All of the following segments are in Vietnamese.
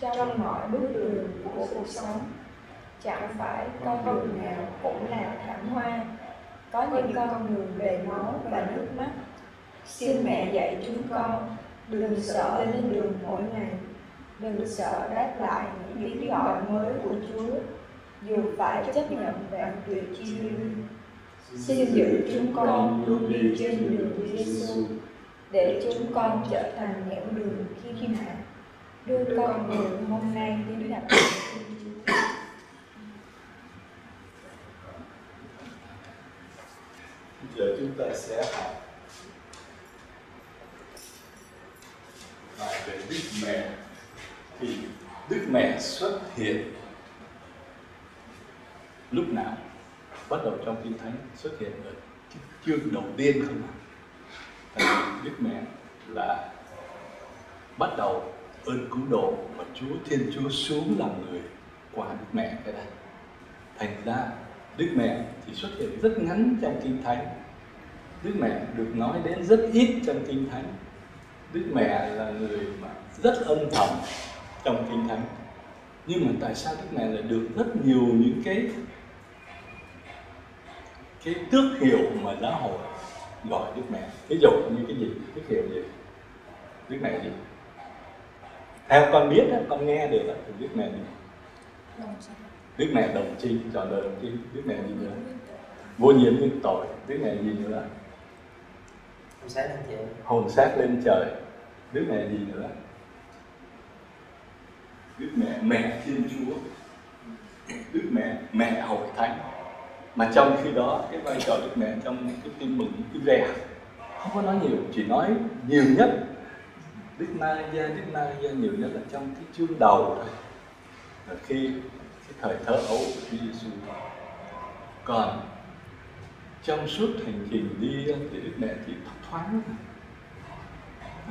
trong mọi bước đường của cuộc sống. Chẳng phải con đường nào cũng là thảm hoa. Có những con đường về máu và nước mắt. Xin mẹ dạy chúng con, đừng sợ lên đường mỗi ngày. Đừng sợ đáp lại những tiếng gọi mới của Chúa. Dù phải chấp nhận đoạn tuyệt chi ly xin giữ chúng con luôn đi trên đường Giêsu để chúng con trở thành những đường khi nào đưa con người hôm nay đến gặp giờ chúng ta sẽ học bài về Đức Mẹ. Thì Đức Mẹ xuất hiện lúc nào? Bắt đầu trong Kinh Thánh xuất hiện ở chương đầu tiên không ạ? Đức Mẹ là bắt đầu ơn cứu độ mà Chúa Thiên Chúa xuống làm người qua Đức Mẹ cái đây. Thành ra, Đức Mẹ thì xuất hiện rất ngắn trong Kinh Thánh. Đức Mẹ được nói đến rất ít trong Kinh Thánh. Đức Mẹ là người mà rất âm thầm trong Kinh Thánh. Nhưng mà tại sao Đức Mẹ lại được rất nhiều những cái cái tước hiệu mà giáo hội gọi Đức Mẹ. Ví dụ như cái gì? Tước hiệu gì? Đức Mẹ gì? Theo con biết, đó, con nghe được đó, thì Đức Mẹ gì? Đức Mẹ đồng trinh, trọn đời đồng trinh. Đức Mẹ gì nữa? Vô nhiễm nguyên tội. Đức Mẹ gì nữa? Hồng sáng lên trời hồn xác lên trời đức mẹ gì nữa đức mẹ mẹ thiên chúa đức mẹ mẹ hội thánh mà trong khi đó cái vai trò đức mẹ trong cái tin mừng cái rè không có nói nhiều chỉ nói nhiều nhất đức Maria đức Maria nhiều nhất là trong cái chương đầu thôi. Là khi cái thời thơ ấu của Chúa Giêsu còn trong suốt hành trình đi thì đức mẹ chỉ thấp thoáng thôi.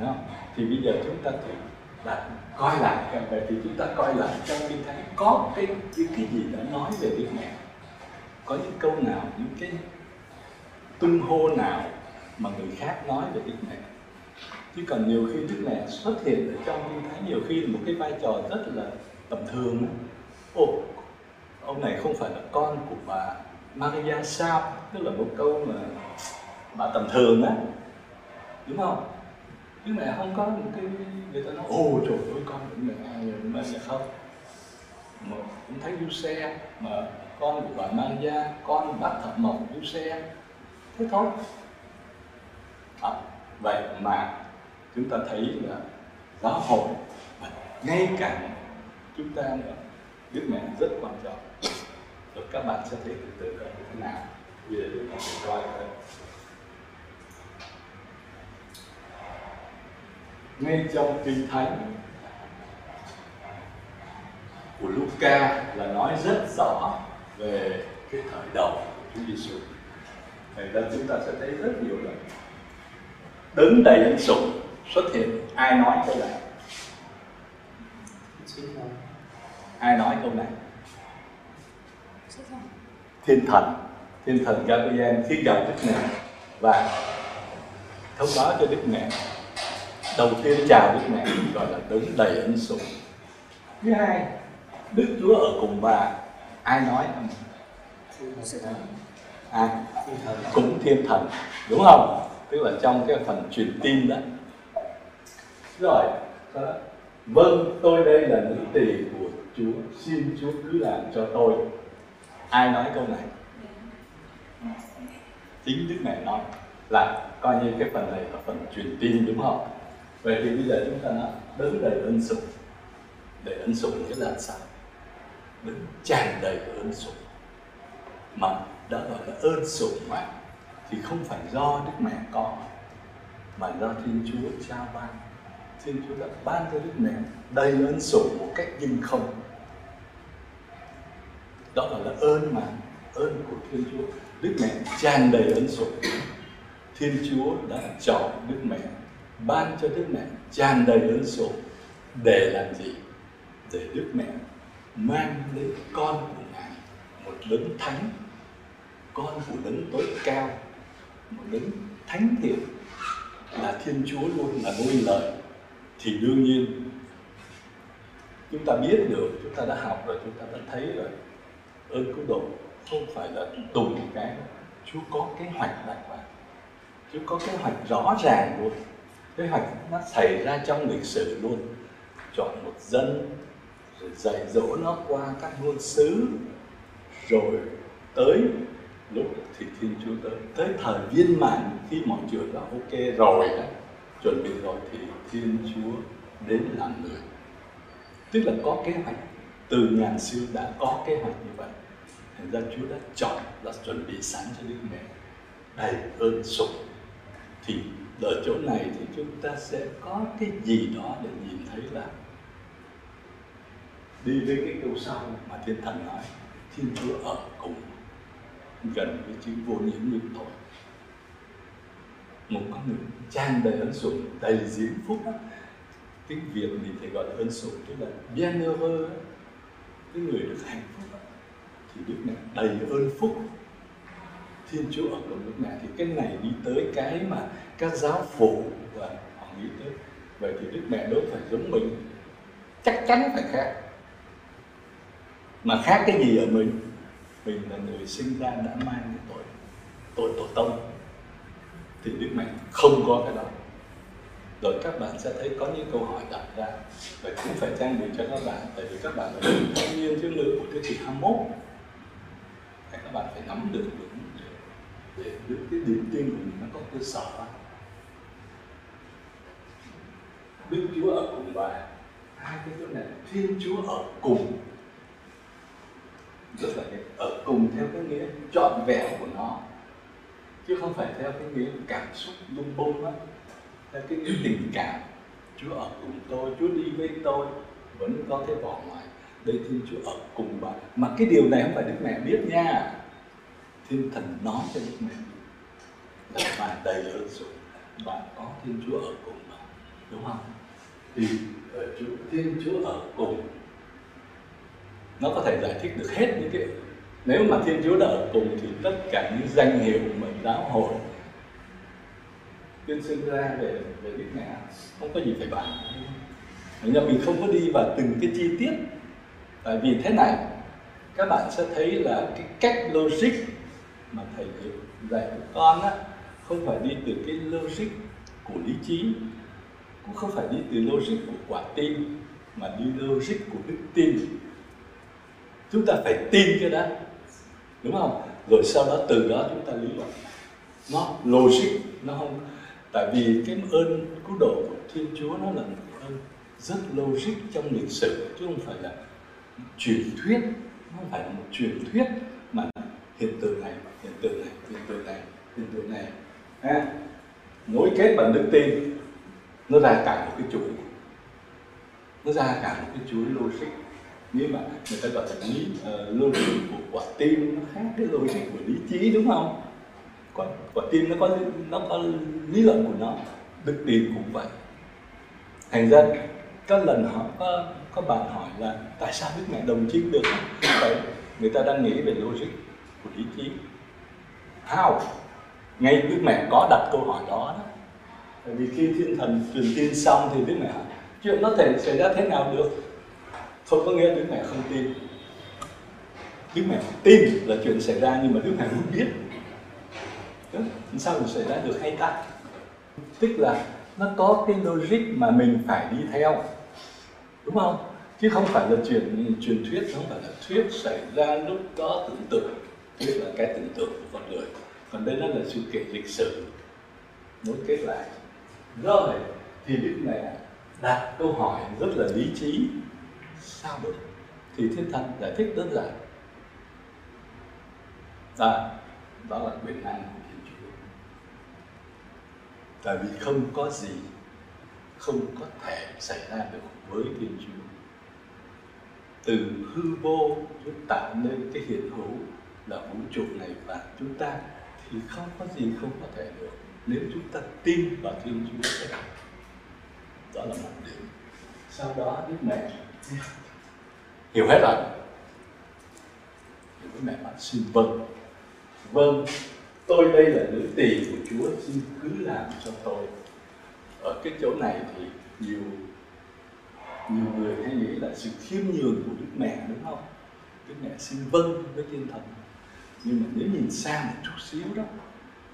Không? thì bây giờ chúng ta thử là coi lại cái vậy thì chúng ta coi lại trong kinh thánh có cái những cái gì đã nói về đức mẹ. Có những câu nào, những cái tung hô nào mà người khác nói về đức mẹ? Chứ còn nhiều khi đức mẹ xuất hiện ở trong kinh thánh nhiều khi là một cái vai trò rất là tầm thường ồ ông này không phải là con của bà Maria sao? Tức là một câu mà bà tầm thường á. Đúng không? Nhưng mà không có một cái người ta nói ồ trời ơi con của mẹ mà sẽ không. Mà cũng thấy du xe mà con của bà Maria con bác thợ mộc du xe. Thế thôi. À, vậy mà chúng ta thấy là giáo hội và ngay cả chúng ta nữa Đức Mẹ rất quan trọng. Rồi các bạn sẽ thấy từ từ là như thế nào. Bây giờ chúng ta sẽ coi đây ngay trong kinh thánh của Luca là nói rất rõ về cái thời đầu của Chúa Giêsu. Thành ra chúng ta sẽ thấy rất nhiều lần đứng đầy ân sủng xuất hiện, ai nói câu này? Ai nói câu này? Thiên thần. Thiên thần Gabriel khi gặp Đức Mẹ và thông báo cho Đức Mẹ. Đầu tiên chào Đức Mẹ, gọi là đứng đầy ân sủng thứ hai, Đức Chúa ở cùng bà. Ai nói? Thiên cũng thiên thần. Đúng không? Tức là trong cái phần truyền tin đó rồi đó. vâng tôi đây là nữ tỳ của Chúa. Xin Chúa cứ làm cho tôi. Ai nói câu này? Chính Đức Mẹ nói là coi như cái phần này là phần truyền tin, đúng không? Vậy thì bây giờ chúng ta nói, đứng đầy ân sủng. Đầy ân sủng nghĩa là sao? Đứng tràn đầy ơn sủng. Mà đã gọi là ơn sủng mà. Thì không phải do đức mẹ có, mà do thiên chúa trao ban thiên chúa đã ban cho đức mẹ đầy ơn sủng một cách nhưng không. Đó là, là ơn mà ơn của thiên chúa. Đức mẹ tràn đầy ơn sủng thiên chúa đã chọn đức mẹ ban cho đức mẹ tràn đầy ơn sủng để làm gì? Để đức mẹ mang đến con của ngài một đấng thánh con của đấng tối cao một đấng thánh thiện. Là thiên chúa luôn là ngôi lời thì đương nhiên, chúng ta biết được, chúng ta đã học rồi, chúng ta đã thấy rồi. Ơn cứu độ không phải là tùng cái, chúa có kế hoạch đặt vào chúa có kế hoạch rõ ràng luôn. Kế hoạch nó xảy ra trong lịch sử luôn. Chọn một dân, rồi dạy dỗ nó qua các ngôn sứ. Rồi tới lúc thì thiên chúa tới tới thời viên mãn khi mọi chuyện đã ok rồi đó. Chuẩn bị rồi thì thiên chúa đến làm người. Tức là có kế hoạch. Từ ngàn xưa đã có kế hoạch như vậy. Thành ra chúa đã chọn là chuẩn bị sẵn cho đức mẹ đầy ơn sủng. Thì ở chỗ này thì chúng ta sẽ có cái gì đó để nhìn thấy là đi với cái câu sau mà thiên thần nói, thiên chúa ở cùng, gần với chữ vô nhiễm như tội một con người tràn đầy ân sủng, đầy diễm phúc đó. tiếng việt mình phải gọi là ân sủng, tức là bienheureux cái người được hạnh phúc đó. thì đức mẹ đầy ơn phúc. Thiên chúa ở cùng đức mẹ thì cái này đi tới cái mà các giáo phụ và họ nghĩ tới. Vậy thì đức mẹ đâu phải giống mình, chắc chắn phải khác. Mà khác cái gì ở mình? Mình là người sinh ra đã mang cái tội tội tổ tông thì đức mẹ không có cái đó. Rồi các bạn sẽ thấy có những câu hỏi đặt ra. Và cũng phải trang bị cho các bạn tại vì các bạn là thanh niên thiếu nữ của thế kỷ 21 thì các bạn phải nắm được vững để, để, cái niềm tin của mình nó có cơ sở. Đức Chúa ở cùng bà. Hai cái chỗ này Thiên Chúa ở cùng. Rất là ở cùng theo cái nghĩa trọn vẹn của nó chứ không phải theo cái nghĩa cảm xúc lung bông đó theo cái nghĩa tình cảm. Chúa ở cùng tôi, Chúa đi với tôi, vẫn có thể bỏ ngoài. Đây Thiên Chúa ở cùng bạn. Mà cái điều này không phải Đức Mẹ biết nha. Thiên Thần nói cho Đức Mẹ là bạn đầy ơn sủng bạn có Thiên Chúa ở cùng bạn. Đúng không? Thì ở Chúa, Thiên Chúa ở cùng. Nó có thể giải thích được hết những cái nếu mà Thiên Chúa đã ở cùng thì tất cả những danh hiệu mà giáo hội tuyên xưng ra về về Đức Mẹ không có gì phải bàn. Nhưng mình không có đi vào từng cái chi tiết. Tại vì thế này, các bạn sẽ thấy là cái cách logic mà thầy dạy của con á, không phải đi từ cái logic của lý trí, cũng không phải đi từ logic của quả tim, mà đi logic của đức tin. Chúng ta phải tin cái đó đúng không? Rồi sau đó từ đó chúng ta lý luận. Nó logic, nó không tại vì cái ơn cứu độ của thiên chúa nó là một ơn rất logic trong lịch sử, chứ không phải là truyền thuyết. Nó không phải là một truyền thuyết, mà hiện tượng này, hiện tượng này, hiện tượng này, hiện tượng này. Ha? Nối kết bằng đức tin, nó ra cả một cái chuỗi. Nó ra cả một cái chuỗi logic nhưng mà người ta gọi là lý ờ, uh, logic của quả tim nó khác cái logic của lý trí đúng không? Quả, quả tim nó có nó có lý luận của nó đức tin cũng vậy. Thành ra có lần họ có có bạn hỏi là tại sao đức mẹ đồng trinh được vậy người ta đang nghĩ về logic của lý trí. How? Ngay đức mẹ có đặt câu hỏi đó đó. Bởi vì khi thiên thần truyền tin xong thì đức mẹ hỏi chuyện nó thể xảy ra thế nào được? Không có nghĩa đức mẹ không tin. Đức mẹ tin là chuyện xảy ra, nhưng mà đức mẹ không biết. Đúng. sao mà xảy ra được hay ta? Tức là nó có cái logic mà mình phải đi theo. Đúng không? Chứ không phải là chuyện, truyền thuyết, không phải là thuyết xảy ra lúc có tưởng tượng tức là cái tưởng tượng của con người. Còn đây nó là sự kiện lịch sử. Nối kết lại. Rồi, thì đức mẹ đặt câu hỏi rất là lý trí sao được? Thì thiên thần giải thích đơn giản. Đó, đó là quyền năng của thiên chúa. Tại vì không có gì không có thể xảy ra được với thiên chúa. Từ hư vô Chúa tạo nên cái hiện hữu là vũ trụ này và chúng ta thì không có gì không có thể được nếu chúng ta tin vào Thiên Chúa. Đó là một điểm. Sau đó Đức Mẹ hiểu hết rồi. Thì Mẹ bạn xin vâng. Vâng tôi đây là nữ tỳ của Chúa, xin cứ làm cho tôi. Ở cái chỗ này thì nhiều nhiều người hay nghĩ là sự khiêm nhường của Đức Mẹ, đúng không? Đức Mẹ xin vâng với thiên thần. Nhưng mà nếu nhìn xa một chút xíu đó,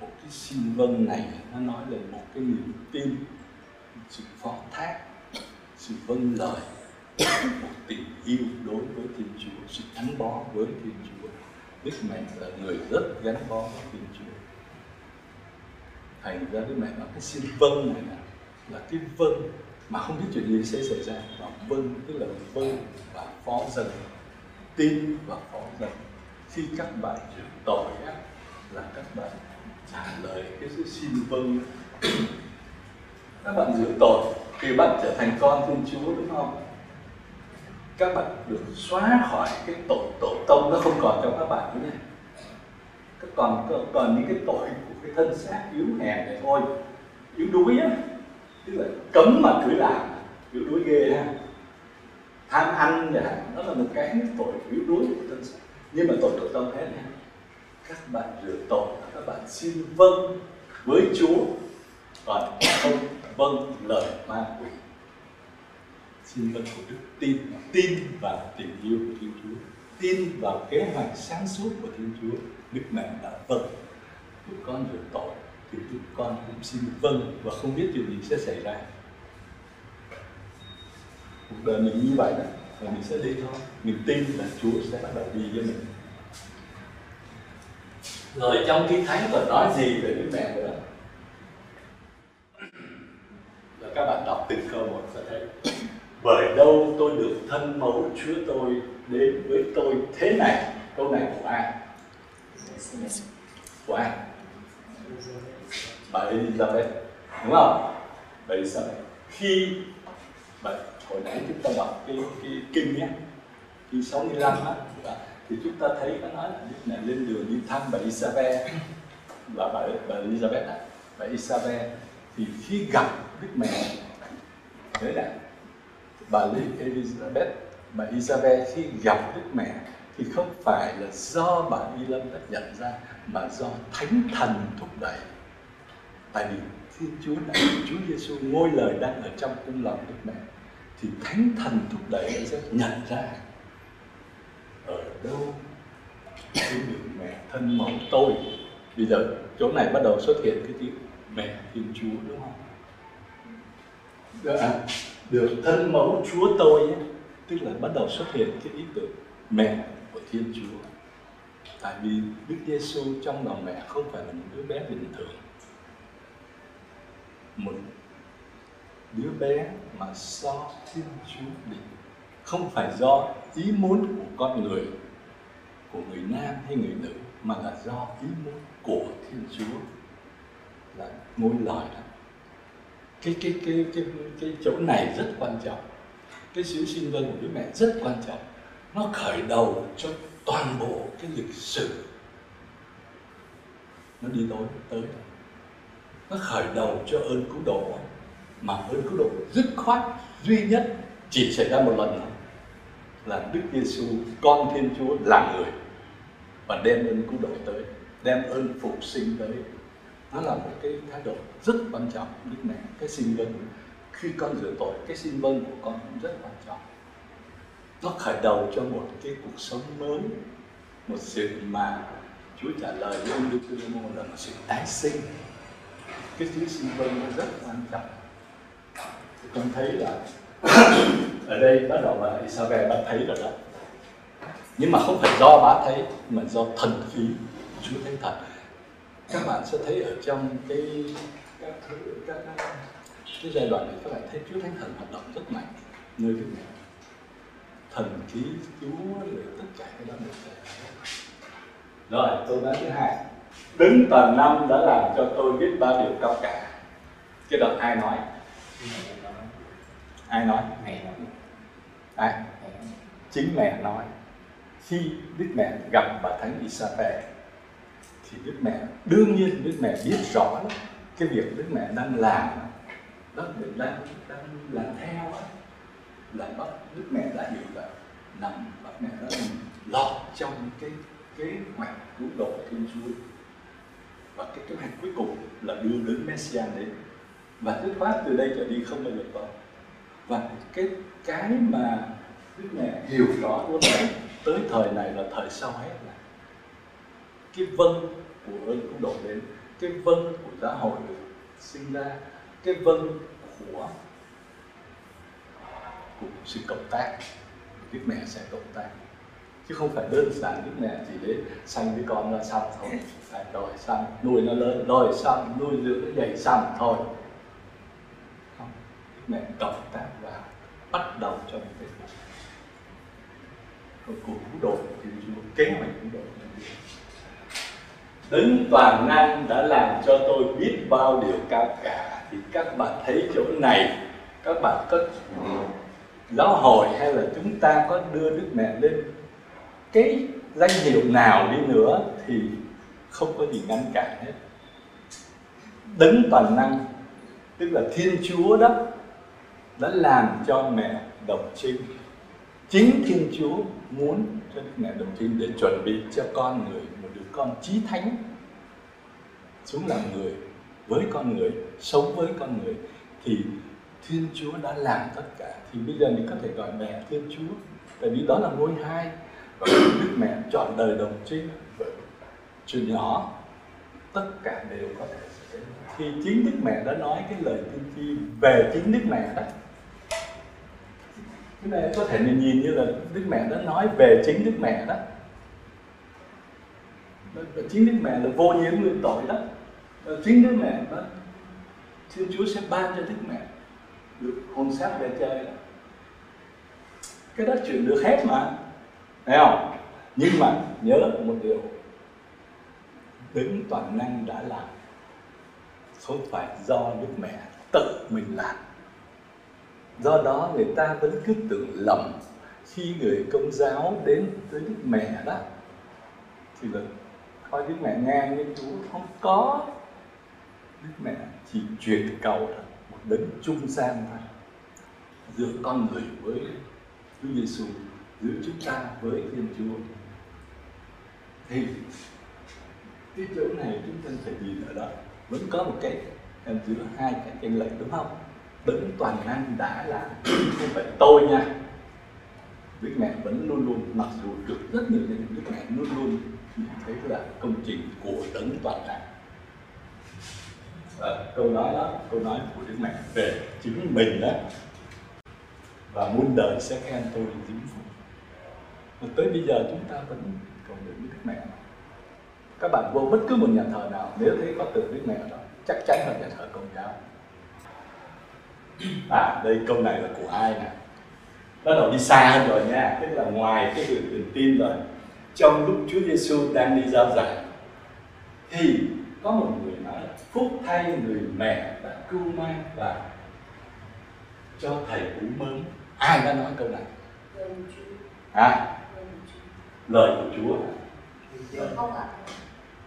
một cái xin vâng này, nó nói lên một cái niềm tin, sự phó thác, sự vâng lời. tình yêu đối với thiên chúa sự gắn bó với thiên chúa. Đức mẹ là người rất gắn bó với thiên chúa. Thành ra đức mẹ nói cái xin vâng này là, là cái vâng mà không biết chuyện gì sẽ xảy ra. Và vâng tức là vâng và phó dần tin và phó dần khi các bạn chịu tội á, là các bạn trả lời cái sự xin vâng. Các bạn rửa tội khi bạn trở thành con thiên chúa đúng không? Các bạn được xóa khỏi cái tội tổ tông nó không còn trong các bạn nữa các còn còn những cái tội của cái thân xác yếu hèn này thôi. Yếu đuối á, tức là cấm mà cứ làm yếu đuối ghê ha. Tham ăn chẳng hạn đó là một cái tội yếu đuối của thân xác. Nhưng mà tội tổ tông thế này, các bạn rửa tội, các bạn xin vâng với Chúa. Còn không vâng lời ma quỷ xin vâng của đức tin tin vào tình yêu của Thiên Chúa, tin vào kế hoạch sáng suốt của Thiên Chúa. Đức Mẹ đã vâng tụi con rồi tội, thì tụi con cũng xin vâng và không biết chuyện gì sẽ xảy ra. Cuộc đời mình như vậy đó, và mình sẽ đi thôi mình tin là Chúa sẽ bắt đầu đi với mình. Rồi trong kinh thánh còn nói gì về Đức Mẹ nữa? Là các bạn đọc từng câu một sẽ thấy bởi đâu tôi được thân mẫu Chúa tôi đến với tôi thế này? Câu này của ai? Của ai? Bà Elizabeth đúng không? Bà Elizabeth. Khi bà hồi nãy chúng ta đọc cái cái kinh nhé kinh 65 á dạ, thì chúng ta thấy nó nói là lên đường đi thăm bà Isabel và bà, bà Elizabeth này bà Isabel thì khi gặp Đức Mẹ thế này bà Elizabeth bà Isabel khi gặp Đức Mẹ thì không phải là do bà Elizabeth nhận ra mà do Thánh Thần thúc đẩy. Tại vì Thiên Chúa đã Chúa Giêsu ngôi lời đang ở trong cung lòng Đức Mẹ thì Thánh Thần thúc đẩy sẽ nhận ra. Ở đâu cái được mẹ thân mẫu tôi. Bây giờ chỗ này bắt đầu xuất hiện cái tiếng mẹ thiên chúa đúng không? Được, à, được thân mẫu chúa tôi ấy, tức là bắt đầu xuất hiện cái ý tưởng mẹ của thiên chúa. Tại vì đức giêsu trong lòng mẹ không phải là một đứa bé bình thường. Một đứa bé mà do thiên chúa định. Không phải do ý muốn của con người của người nam hay người nữ mà là do ý muốn của thiên chúa. Là ngôi lời đó cái cái cái cái cái chỗ này rất quan trọng. Cái sự sinh vân của đứa mẹ rất quan trọng. Nó khởi đầu cho toàn bộ cái lịch sử. Nó đi tới tới. Nó khởi đầu cho ơn cứu độ. Mà ơn cứu độ dứt khoát duy nhất chỉ xảy ra một lần thôi. Là Đức Giêsu con Thiên Chúa là người và đem ơn cứu độ tới, đem ơn phục sinh tới. Nó là một cái thái độ rất quan trọng. Đức mẹ, cái xin vâng. Khi con rửa tội, cái xin vâng của con cũng rất quan trọng. Nó khởi đầu cho một cái cuộc sống mới, một sự mà Chúa trả lời với ông Nicodemo là một sự tái sinh. Cái chữ xin vâng nó rất quan trọng. Con thấy là ở đây bắt đầu là Isabel bắt thấy rồi đó. Nhưng mà không phải do bá thấy, mà do thần khí Chúa Thánh Thần các bạn sẽ thấy ở trong cái các, các cái giai đoạn này các bạn thấy Chúa Thánh Thần hoạt động rất mạnh nơi Đức Mẹ thần khí Chúa rồi tất cả cái đó được. Rồi câu nói thứ hai. Đứng toàn năm đã làm cho tôi biết ba điều cao cả. Cái đó ai nói? Ai nói? Mẹ nói. Ai? Chính mẹ nói. Khi đức mẹ gặp bà thánh Isabel thì đức mẹ đương nhiên đức mẹ biết rõ lắm cái việc đức mẹ đang làm đó được đang đang làm theo á, là bắt đức mẹ đã hiểu là nằm bắt mẹ đã lọt trong cái kế hoạch cứu độ thiên chúa. Và cái kế hoạch cuối cùng là đưa đến Messiah đến. Và thứ khoát từ đây trở đi không bao giờ có và cái cái mà đức mẹ hiểu rõ luôn là tới thời này là thời sau hết là cái vân của ơn cũng đổ đến, cái vân của giáo hội được sinh ra, cái vân của của sự cộng tác. Đức mẹ sẽ cộng tác. Chứ không phải đơn giản đức mẹ chỉ để sanh với con ra xong thôi. Phải đòi xong nuôi nó lớn, đòi xong nuôi dưỡng nó dậy xong thôi. Không đức mẹ cộng tác vào bắt đầu cho một cái cuộc cuộc cứu độ của kế hoạch cứu độ. Đấng toàn năng đã làm cho tôi biết bao điều cao cả. Thì các bạn thấy chỗ này, các bạn có giáo hội hay là chúng ta có đưa Đức Mẹ lên cái danh hiệu nào đi nữa thì không có gì ngăn cản hết. Đấng toàn năng, tức là Thiên Chúa đó, đã làm cho mẹ đồng trinh chính Thiên Chúa muốn cho Đức Mẹ đồng trinh để chuẩn bị cho con người con chí thánh. Xuống làm người với con người, sống với con người, thì Thiên Chúa đã làm tất cả. Thì bây giờ mình có thể gọi mẹ Thiên Chúa. Tại vì đó là ngôi hai và Đức Mẹ chọn đời đồng trinh chuyện nhỏ, tất cả đều có thể xảy thì chính Đức Mẹ đã nói cái lời tiên tri về chính Đức Mẹ đó. Cái này có thể mình nhìn như là Đức Mẹ đã nói về chính Đức Mẹ đó. Ờ, chính Đức Mẹ là vô nhiễm nguyên tội đó. Và chính Đức Mẹ đó, Thiên Chúa sẽ ban cho Đức Mẹ được hồn xác về trời đó cái đó chuyện được hết mà. Thấy không? Nhưng mà nhớ một điều. Đứng toàn năng đã làm. Không phải do Đức Mẹ tự mình làm. Do đó người ta vẫn cứ tưởng lầm khi người công giáo đến với đức mẹ đó. Thì là coi đức mẹ ngang nhưng chúa không có. Đức mẹ chỉ truyền cầu thôi một đấng trung gian thôi. Giữa con người với Chúa Giêsu giữa chúng ta với Thiên Chúa. Thì cái chỗ này chúng ta phải nhìn ở đó. Vẫn có một cái, em giữa hai cái tranh lệch đúng không? Đấng toàn năng đã là không phải tôi nha. Đức Mẹ vẫn luôn luôn, mặc dù được rất nhiều những Đức Mẹ luôn luôn thấy là công trình của đấng toàn năng à, ờ, câu nói đó câu nói của Đức Mẹ về chính mình đó. Và muôn đời sẽ khen tôi là chính phủ và tới bây giờ chúng ta vẫn còn được với Đức Mẹ các bạn vô bất cứ một nhà thờ nào nếu thấy có tượng Đức Mẹ đó chắc chắn là nhà thờ công giáo. À đây câu này là của ai nè? Bắt đầu đi xa hơn rồi nha tức là ngoài cái việc truyền tin rồi trong lúc Chúa Giêsu đang đi giao giảng thì có một người nói là phúc thay người mẹ đã cưu mang và cho thầy cúng mớm. Ai đã nói câu này? À lời của Chúa. Không ạ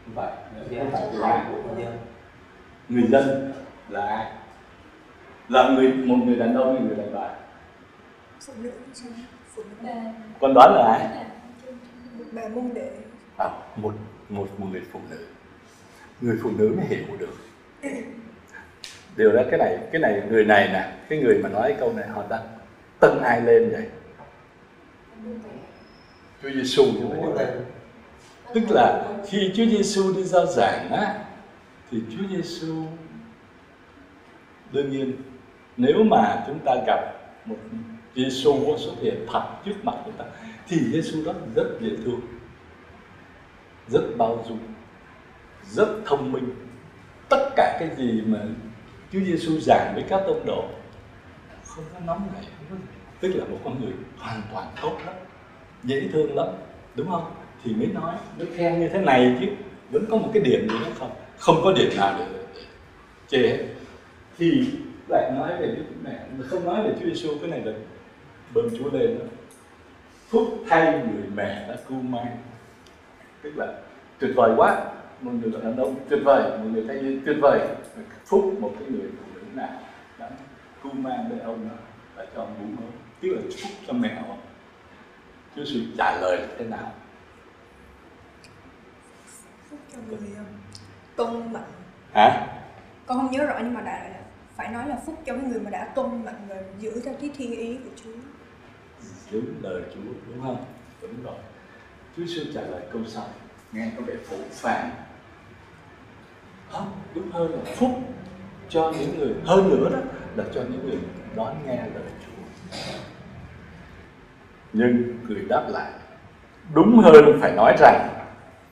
không phải dân không phải của ai dân người dân là ai? Là người một người đàn ông hay người đàn bà. Con đoán là ai bà mông đệ à, một một một người phụ nữ. Người phụ nữ mới hiểu được. Điều đó cái này cái này người này nè cái người mà nói câu này họ đang tân ai lên vậy? Chúa Giêsu tức là khi Chúa Giêsu đi giao giảng á thì Chúa Giêsu đương nhiên nếu mà chúng ta gặp một Giêsu có xuất hiện thật trước mặt chúng ta thì Giêsu đó rất dễ thương rất bao dung rất thông minh. Tất cả cái gì mà Chúa Giêsu giảng với các tông đồ không có nóng nảy không có tức là một con người hoàn toàn tốt lắm dễ thương lắm đúng không? Thì mới nói mới khen như thế này chứ vẫn có một cái điểm gì đó không? Không có điểm nào để, để chê thì lại nói về Đức Mẹ không nói về Chúa Giêsu cái này là bơm Chúa lên đó phúc thay người mẹ đã cưu mang tức là tuyệt vời quá. Một người đàn ông tuyệt vời. Một người thanh niên tuyệt vời. Phúc một cái người phụ nữ nào đã cưu mang để ông đã cho ông bú mới tức là phúc cho mẹ ông. Chúa Giêsu trả lời thế nào? Phúc cho người um, tôn mạnh hả? Con không nhớ rõ nhưng mà đã phải nói là phúc cho cái người mà đã tôn mạnh và giữ cho cái thiên ý của Chúa đúng lời Chúa, đúng không? Đúng rồi. Chúa Giêsu trả lời câu sau. Nghe có vẻ phũ phàng. Không đúng hơn là phúc cho những người, hơn nữa đó là cho những người đón nghe lời Chúa. Nhưng người đáp lại, đúng hơn phải nói rằng,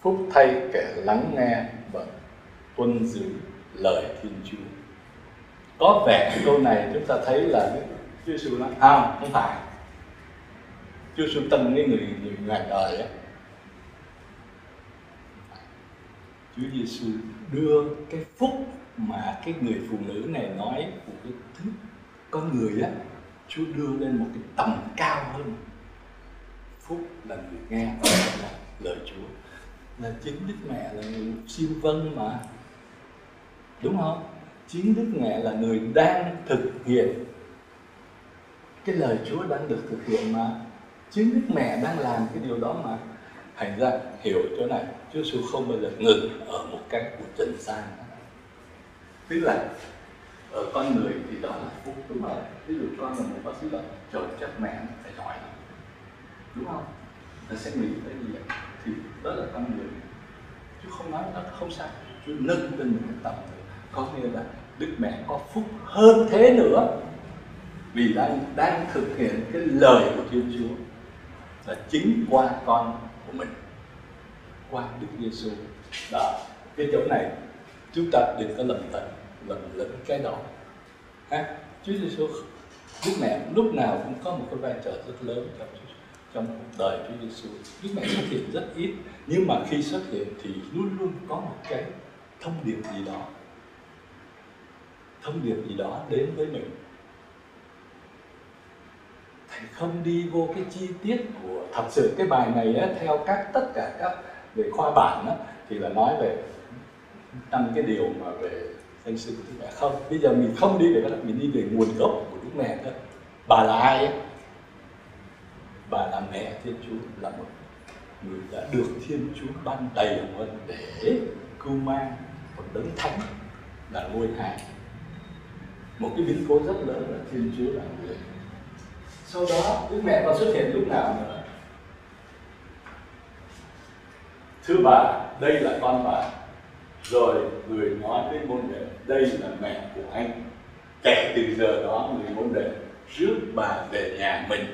phúc thay kẻ lắng nghe và tuân giữ lời Thiên Chúa. Có vẻ câu này chúng ta thấy là Chúa Giêsu nói không không phải chưa sưu tâm với người người ngoài đời á. Chúa Giêsu đưa cái phúc mà cái người phụ nữ này nói của cái thứ con người á, Chúa đưa lên một cái tầm cao hơn. Phúc là người nghe là lời Chúa. Là chính Đức Mẹ là người siêu vân mà. Đúng không? Chính Đức Mẹ là người đang thực hiện cái lời Chúa đang được thực hiện mà chính Đức Mẹ đang làm cái điều đó mà thành ra hiểu chỗ này, Chúa Giêsu không bao giờ ngừng ở một cách của trần gian. Tức là ở con người thì đó là phúc, đúng không? Ví dụ con là một bác sĩ là trời, chắc mẹ phải giỏi lắm. Đúng không? Nó sẽ nghĩ tới gì vậy. Thì đó là con người. Chứ không nói nó không sai. Chúa nâng lên một cái tầm có nghĩa là Đức Mẹ có phúc hơn thế nữa. Vì đang đang thực hiện cái lời của Thiên Chúa là chính qua con của mình. Qua Đức Giêsu đó, cái chỗ này chúng ta đừng có lầm tận, lầm lẫn cái đó. Ha? Chúa Giêsu Đức Mẹ lúc nào cũng có một cái vai trò rất lớn trong trong cuộc đời Chúa Giêsu Đức Mẹ xuất hiện rất ít, nhưng mà khi xuất hiện thì luôn luôn có một cái thông điệp gì đó, thông điệp gì đó đến với mình thầy không đi vô cái chi tiết của thật sự? Cái bài này á, theo các tất cả các về khoa bản á, thì là nói về năm cái điều mà về danh sư của Mẹ không. Bây giờ mình không đi về cái đó mình đi về nguồn gốc của Đức Mẹ thôi. Bà là ai ấy? bà là mẹ Thiên Chúa là một người đã được Thiên Chúa ban đầy ơn để cưu mang một đấng thánh là ngôi hài. Một cái biến cố rất lớn là Thiên Chúa là người sau đó Đức Mẹ còn xuất hiện lúc nào nữa? Thưa bà đây là con bà. Rồi người nói với môn đệ đây là mẹ của anh. Kể từ giờ đó người môn đệ rước bà về nhà mình.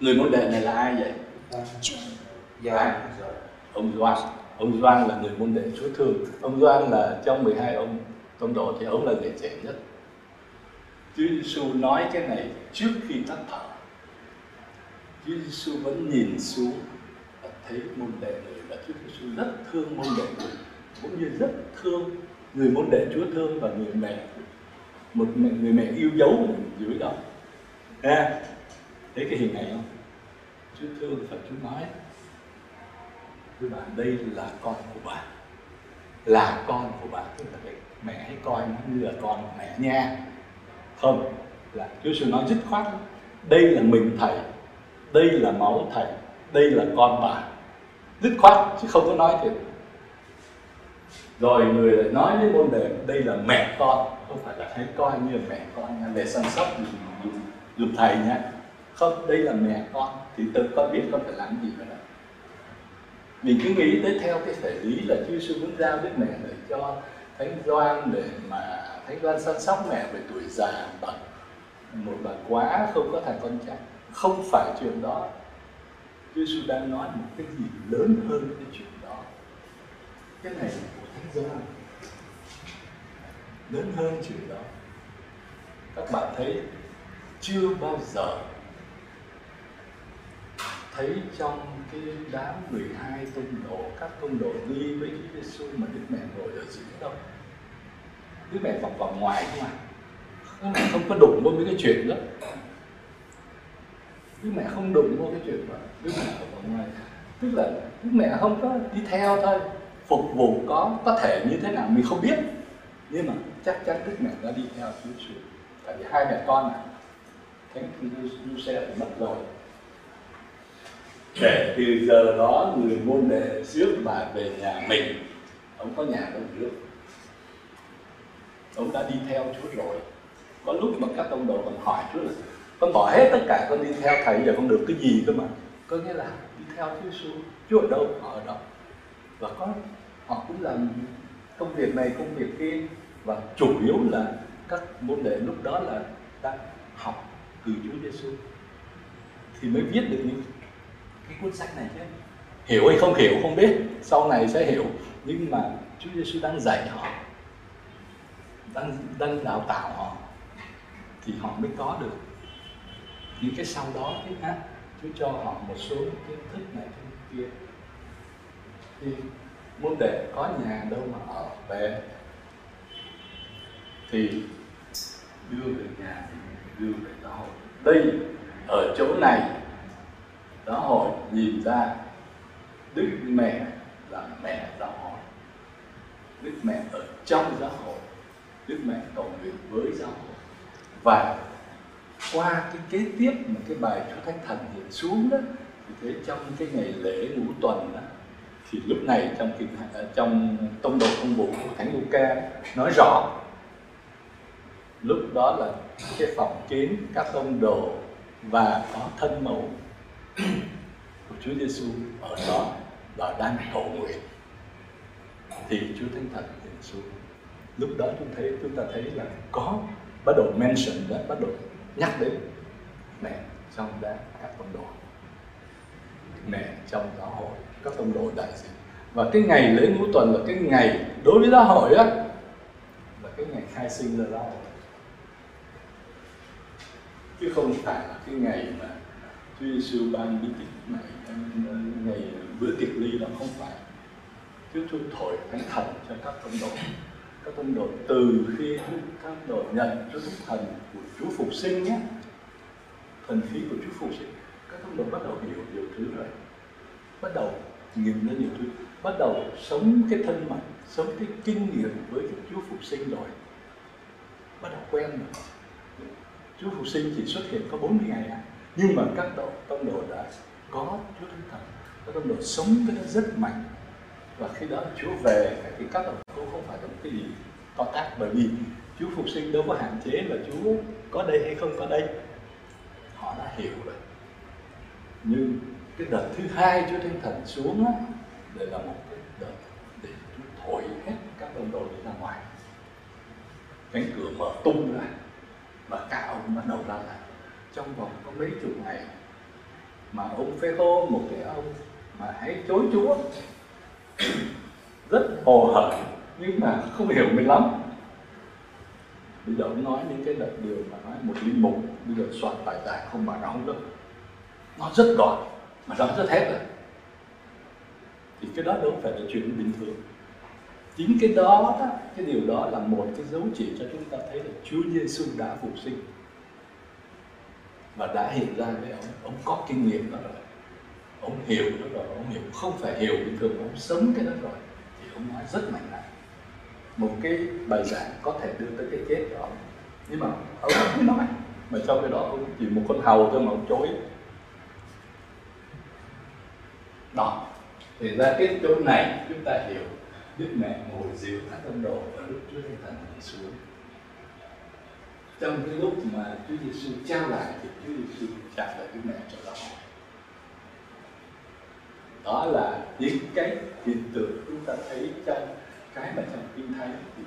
Người môn đệ này là ai vậy? Doan ông Doan. Ông Doan là người môn đệ Chúa thương. Ông Doan là trong 12 ông tông độ thì ông là người trẻ nhất. Chúa Giêsu nói cái này trước khi tắt thở Chúa Giêsu vẫn nhìn xuống và thấy môn đệ người và Chúa Giêsu rất thương môn đệ người cũng như rất thương người môn đệ Chúa thương và người mẹ một mẹ, người mẹ yêu dấu mình dưới đó. À, thấy cái hình này không? Chúa thương và Chúa nói với bạn đây là con của bạn là con của bạn, tức là mẹ hãy coi nó như là con của mẹ nha. Không là Chúa Giêsu nói dứt khoát. Đây là mình thầy đây là máu thầy đây là con bà. Dứt khoát chứ không có nói thiệt rồi người lại nói với môn đề đây là mẹ con. Không phải là thấy coi như là mẹ con nha để săn sóc dùm, thầy nhé không đây là mẹ con thì tự con biết con phải làm gì với đó mình cứ nghĩ tới theo cái thể lý là Chúa sư muốn giao Đức Mẹ để cho Thánh Doan để mà Thánh Doan săn sóc mẹ về tuổi già. Bằng một bà quá không có thằng con trai không phải chuyện đó. Chúa Giêsu đang nói một cái gì lớn hơn cái chuyện đó. Cái này là của Thánh gia lớn hơn chuyện đó. Các bạn thấy, chưa bao giờ thấy trong cái đám 12 tông đồ, các tông đồ đi với Chúa Giêsu mà Đức Mẹ ngồi ở giữa đâu. Đức Mẹ vòng vòng ngoài không à không có đụng vô mấy cái chuyện đó. Đức Mẹ không đụng vô cái chuyện đó Đức Mẹ ở ngoài tức là Đức Mẹ không có đi theo thôi. Phục vụ có có thể như thế nào mình không biết. Nhưng mà chắc chắn Đức Mẹ đã đi theo Chúa Giêsu tại vì hai mẹ con này Thánh Giuse phải mất rồi. Để từ giờ đó người môn đệ rước bà về nhà mình. Ông có nhà đâu rước ông đã đi theo Chúa rồi. Có lúc mà các ông đồ còn hỏi Chúa là con bỏ hết tất cả con đi theo thầy giờ con được cái gì cơ mà? Có nghĩa là đi theo Chúa Giêsu Chúa ở đâu? Họ ở đó. Và có họ cũng làm công việc này công việc kia. Và chủ yếu là các môn đệ lúc đó là đang học từ Chúa Giêsu thì mới viết được những cái cuốn sách này chứ. Hiểu hay không hiểu không biết. Sau này sẽ hiểu. Nhưng mà Chúa Giêsu đang dạy họ đang đang đào tạo họ thì họ mới có được những cái sau đó chứ ha Chúa cho họ một số kiến thức này, kiến kia. Thì môn đệ có nhà đâu mà ở về thì đưa về nhà thì đưa về giáo hội. Đây, ở chỗ này, giáo hội nhìn ra đức mẹ là mẹ giáo hội. Đức mẹ ở trong giáo hội. Đức mẹ cầu nguyện với giáo hội. Và qua cái kế tiếp mà cái bài Chúa Thánh Thần hiện xuống đó, thì thấy trong cái ngày lễ ngũ tuần đó, thì lúc này trong kinh à, trong tông đồ công vụ của Thánh Luca nói rõ, lúc đó là cái phòng kín, các tông đồ và có thân mẫu của Chúa Giêsu ở đó và đang cầu nguyện. Thì Chúa Thánh Thần hiện xuống. Lúc đó chúng thấy, chúng ta thấy là có bắt đầu mention đó, bắt đầu nhắc đến mẹ trong đá các tông đồ. Mẹ trong giáo hội, các tông đồ đại diện. Và cái ngày lễ ngũ tuần là cái ngày đối với giáo hội á, là cái ngày khai sinh ra giáo hội. Chứ không phải là cái ngày mà Chúa Giêsu ban bí tích này, ngày bữa tiệc ly đó không phải. Chúa Chúa thổi thánh thần cho các tông đồ các tông đồ từ khi các tông đồ nhận Chúa Thần của Chúa Phục sinh nhé. Thần khí của Chúa Phục sinh. Các tông đồ bắt đầu hiểu nhiều thứ rồi. Bắt đầu nhìn ra nhiều thứ. Bắt đầu sống cái thân mật, sống cái kinh nghiệm với cái Chúa Phục sinh rồi. Bắt đầu quen rồi. Chúa Phục sinh chỉ xuất hiện có 40 ngày à. Nhưng mà các độ tông đồ đã có Chúa Thánh Thần. Các tông đồ sống cái đó rất mạnh và khi đó Chúa về thì các tông đồ không phải là một cái gì to tát bởi vì Chúa Phục sinh đâu có hạn chế là Chúa có đây hay không có đây. Họ đã hiểu rồi. Nhưng cái đợt thứ hai Chúa Thánh Thần xuống á, để là một cái đợt để Chúa thổi hết các đồng đồ đi ra ngoài. Cánh cửa mở tung ra và các ông bắt đầu ra là trong vòng có mấy chục ngày mà ông phê hô một cái ông mà hãy chối chúa rất hồ hởi nhưng mà không hiểu mình lắm. Bây giờ ông nói những cái đợt điều mà nói một linh mục bây giờ soạn bài giảng không bà nó không được. Nó rất gọn mà nó rất hết rồi. Thì cái đó đâu phải là chuyện bình thường. Chính cái đó, đó cái điều đó là một cái dấu chỉ cho chúng ta thấy là Chúa Giêsu đã phục sinh. Và đã hiện ra với ông. Ông có kinh nghiệm đó rồi ông hiểu đó rồi ông hiểu. Không phải hiểu bình thường, ông sống cái đó rồi. Thì ông nói rất mạnh mẽ. Một cái bài giảng có thể đưa tới cái chết của ông. Nhưng mà ông không nói. Mà trong cái đó ông chỉ một con hầu thôi mà ông chối. Đó. Thì ra cái chỗ này chúng ta hiểu. Đức Mẹ ngồi dịu các tâm đồ và lúc Chúa Thánh Thần đi xuống. Trong cái lúc mà Chúa Giêsu trao lại thì Chúa Giêsu trả lại Đức Mẹ cho đó. Đó là những cái hiện tượng chúng ta thấy trong cái mà trong Kinh Thánh thì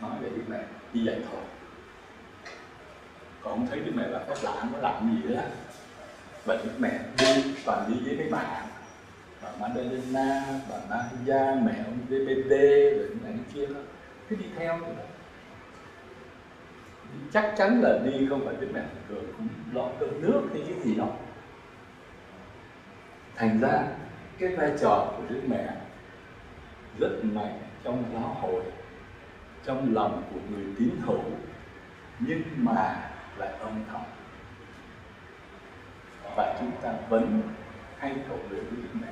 nói về Đức Mẹ như vậy thôi. Còn không thấy cái Mẹ là phép lạ, nó làm gì đó. Và Đức Mẹ đi toàn đi với mấy bạn bà Madalena, bà Maria, mẹ ông DBD rồi những này kia đó cứ đi theo vậy đó chắc chắn là đi không phải Đức Mẹ thường cũng lo cơm nước hay cái gì đó thành ra cái vai trò của Đức Mẹ rất mạnh trong giáo hội, trong lòng của người tín hữu, nhưng mà lại âm thầm và chúng ta vẫn hay cầu nguyện với Đức Mẹ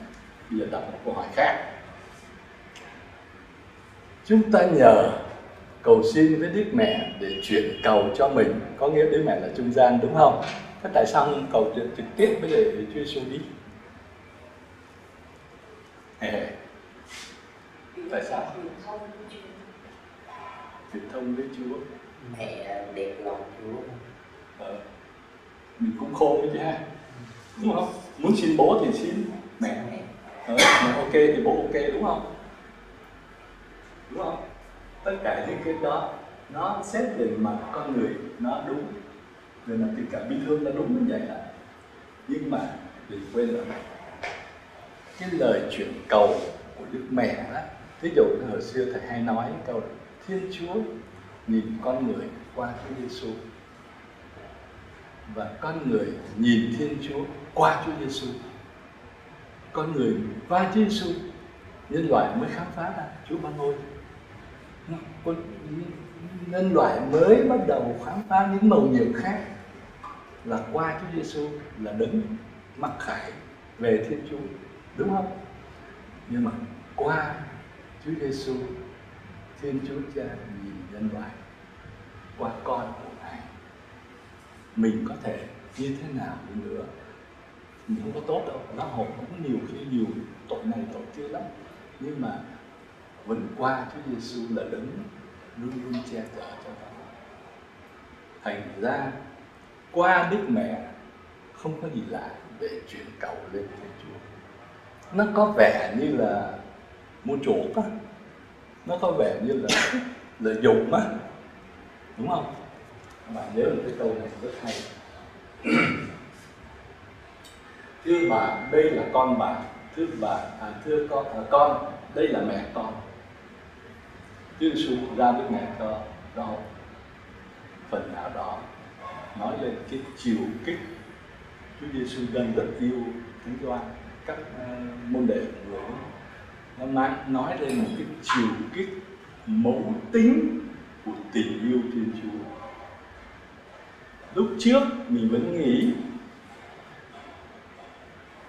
bây giờ đặt một câu hỏi khác chúng ta nhờ cầu xin với Đức Mẹ để chuyển cầu cho mình có nghĩa Đức Mẹ là trung gian, đúng không? Thế tại sao không cầu chuyện trực tiếp với lại Chúa Giêsu đi? Tại sao? Truyền thông với Chúa. Mẹ đẹp lòng chúa. Ờ, mình cũng khôn chứ ha. Đúng không? Muốn xin bố thì xin mẹ. Ờ, mẹ ok thì bố ok đúng không? Đúng không? Tất cả những cái đó nó xét về mặt con người nó đúng. Về mặt tình cảm bi thương nó đúng như vậy đó nhưng mà đừng quên là cái lời chuyển cầu của đức mẹ đó ví dụ như hồi xưa thầy hay nói câu thiên chúa nhìn con người qua Chúa Giêsu và con người nhìn Thiên Chúa qua Chúa Giêsu. Con người qua Chúa Giêsu nhân loại mới khám phá ra Chúa Ba Ngôi. Nhân loại mới bắt đầu khám phá những màu nhiệm khác là qua Chúa Giêsu là đứng mặc khải về Thiên Chúa, đúng không? Nhưng mà qua Chúa Giêsu Thiên Chúa Cha nhìn nhân loại, qua con của Ngài, mình có thể như thế nào đi nữa? Mình không có tốt đâu, nó hồn cũng nhiều khi nhiều, tội này tội kia lắm. Nhưng mà vẫn qua Chúa Giêsu là đấng luôn luôn che chở cho ta thành ra, qua Đức Mẹ, không có gì lạ để chuyển cầu lên Thiên Chúa nó có vẻ như là mua chuộc á. Nó có vẻ như là lợi dụng á. Đúng không? Các bạn nhớ được cái câu này rất hay. Thưa bà đây là con bà thưa bà à, thưa con à, con đây là mẹ con. Chúa Giêsu ra với mẹ cho cho phần nào đó. Nói lên cái chiều kích Chúa Giêsu gần rất yêu Thánh Gioan các ờ, môn đệ của người nay nói, nói lên một cái chiều kích mẫu tính của tình yêu Thiên Chúa. Lúc trước mình vẫn nghĩ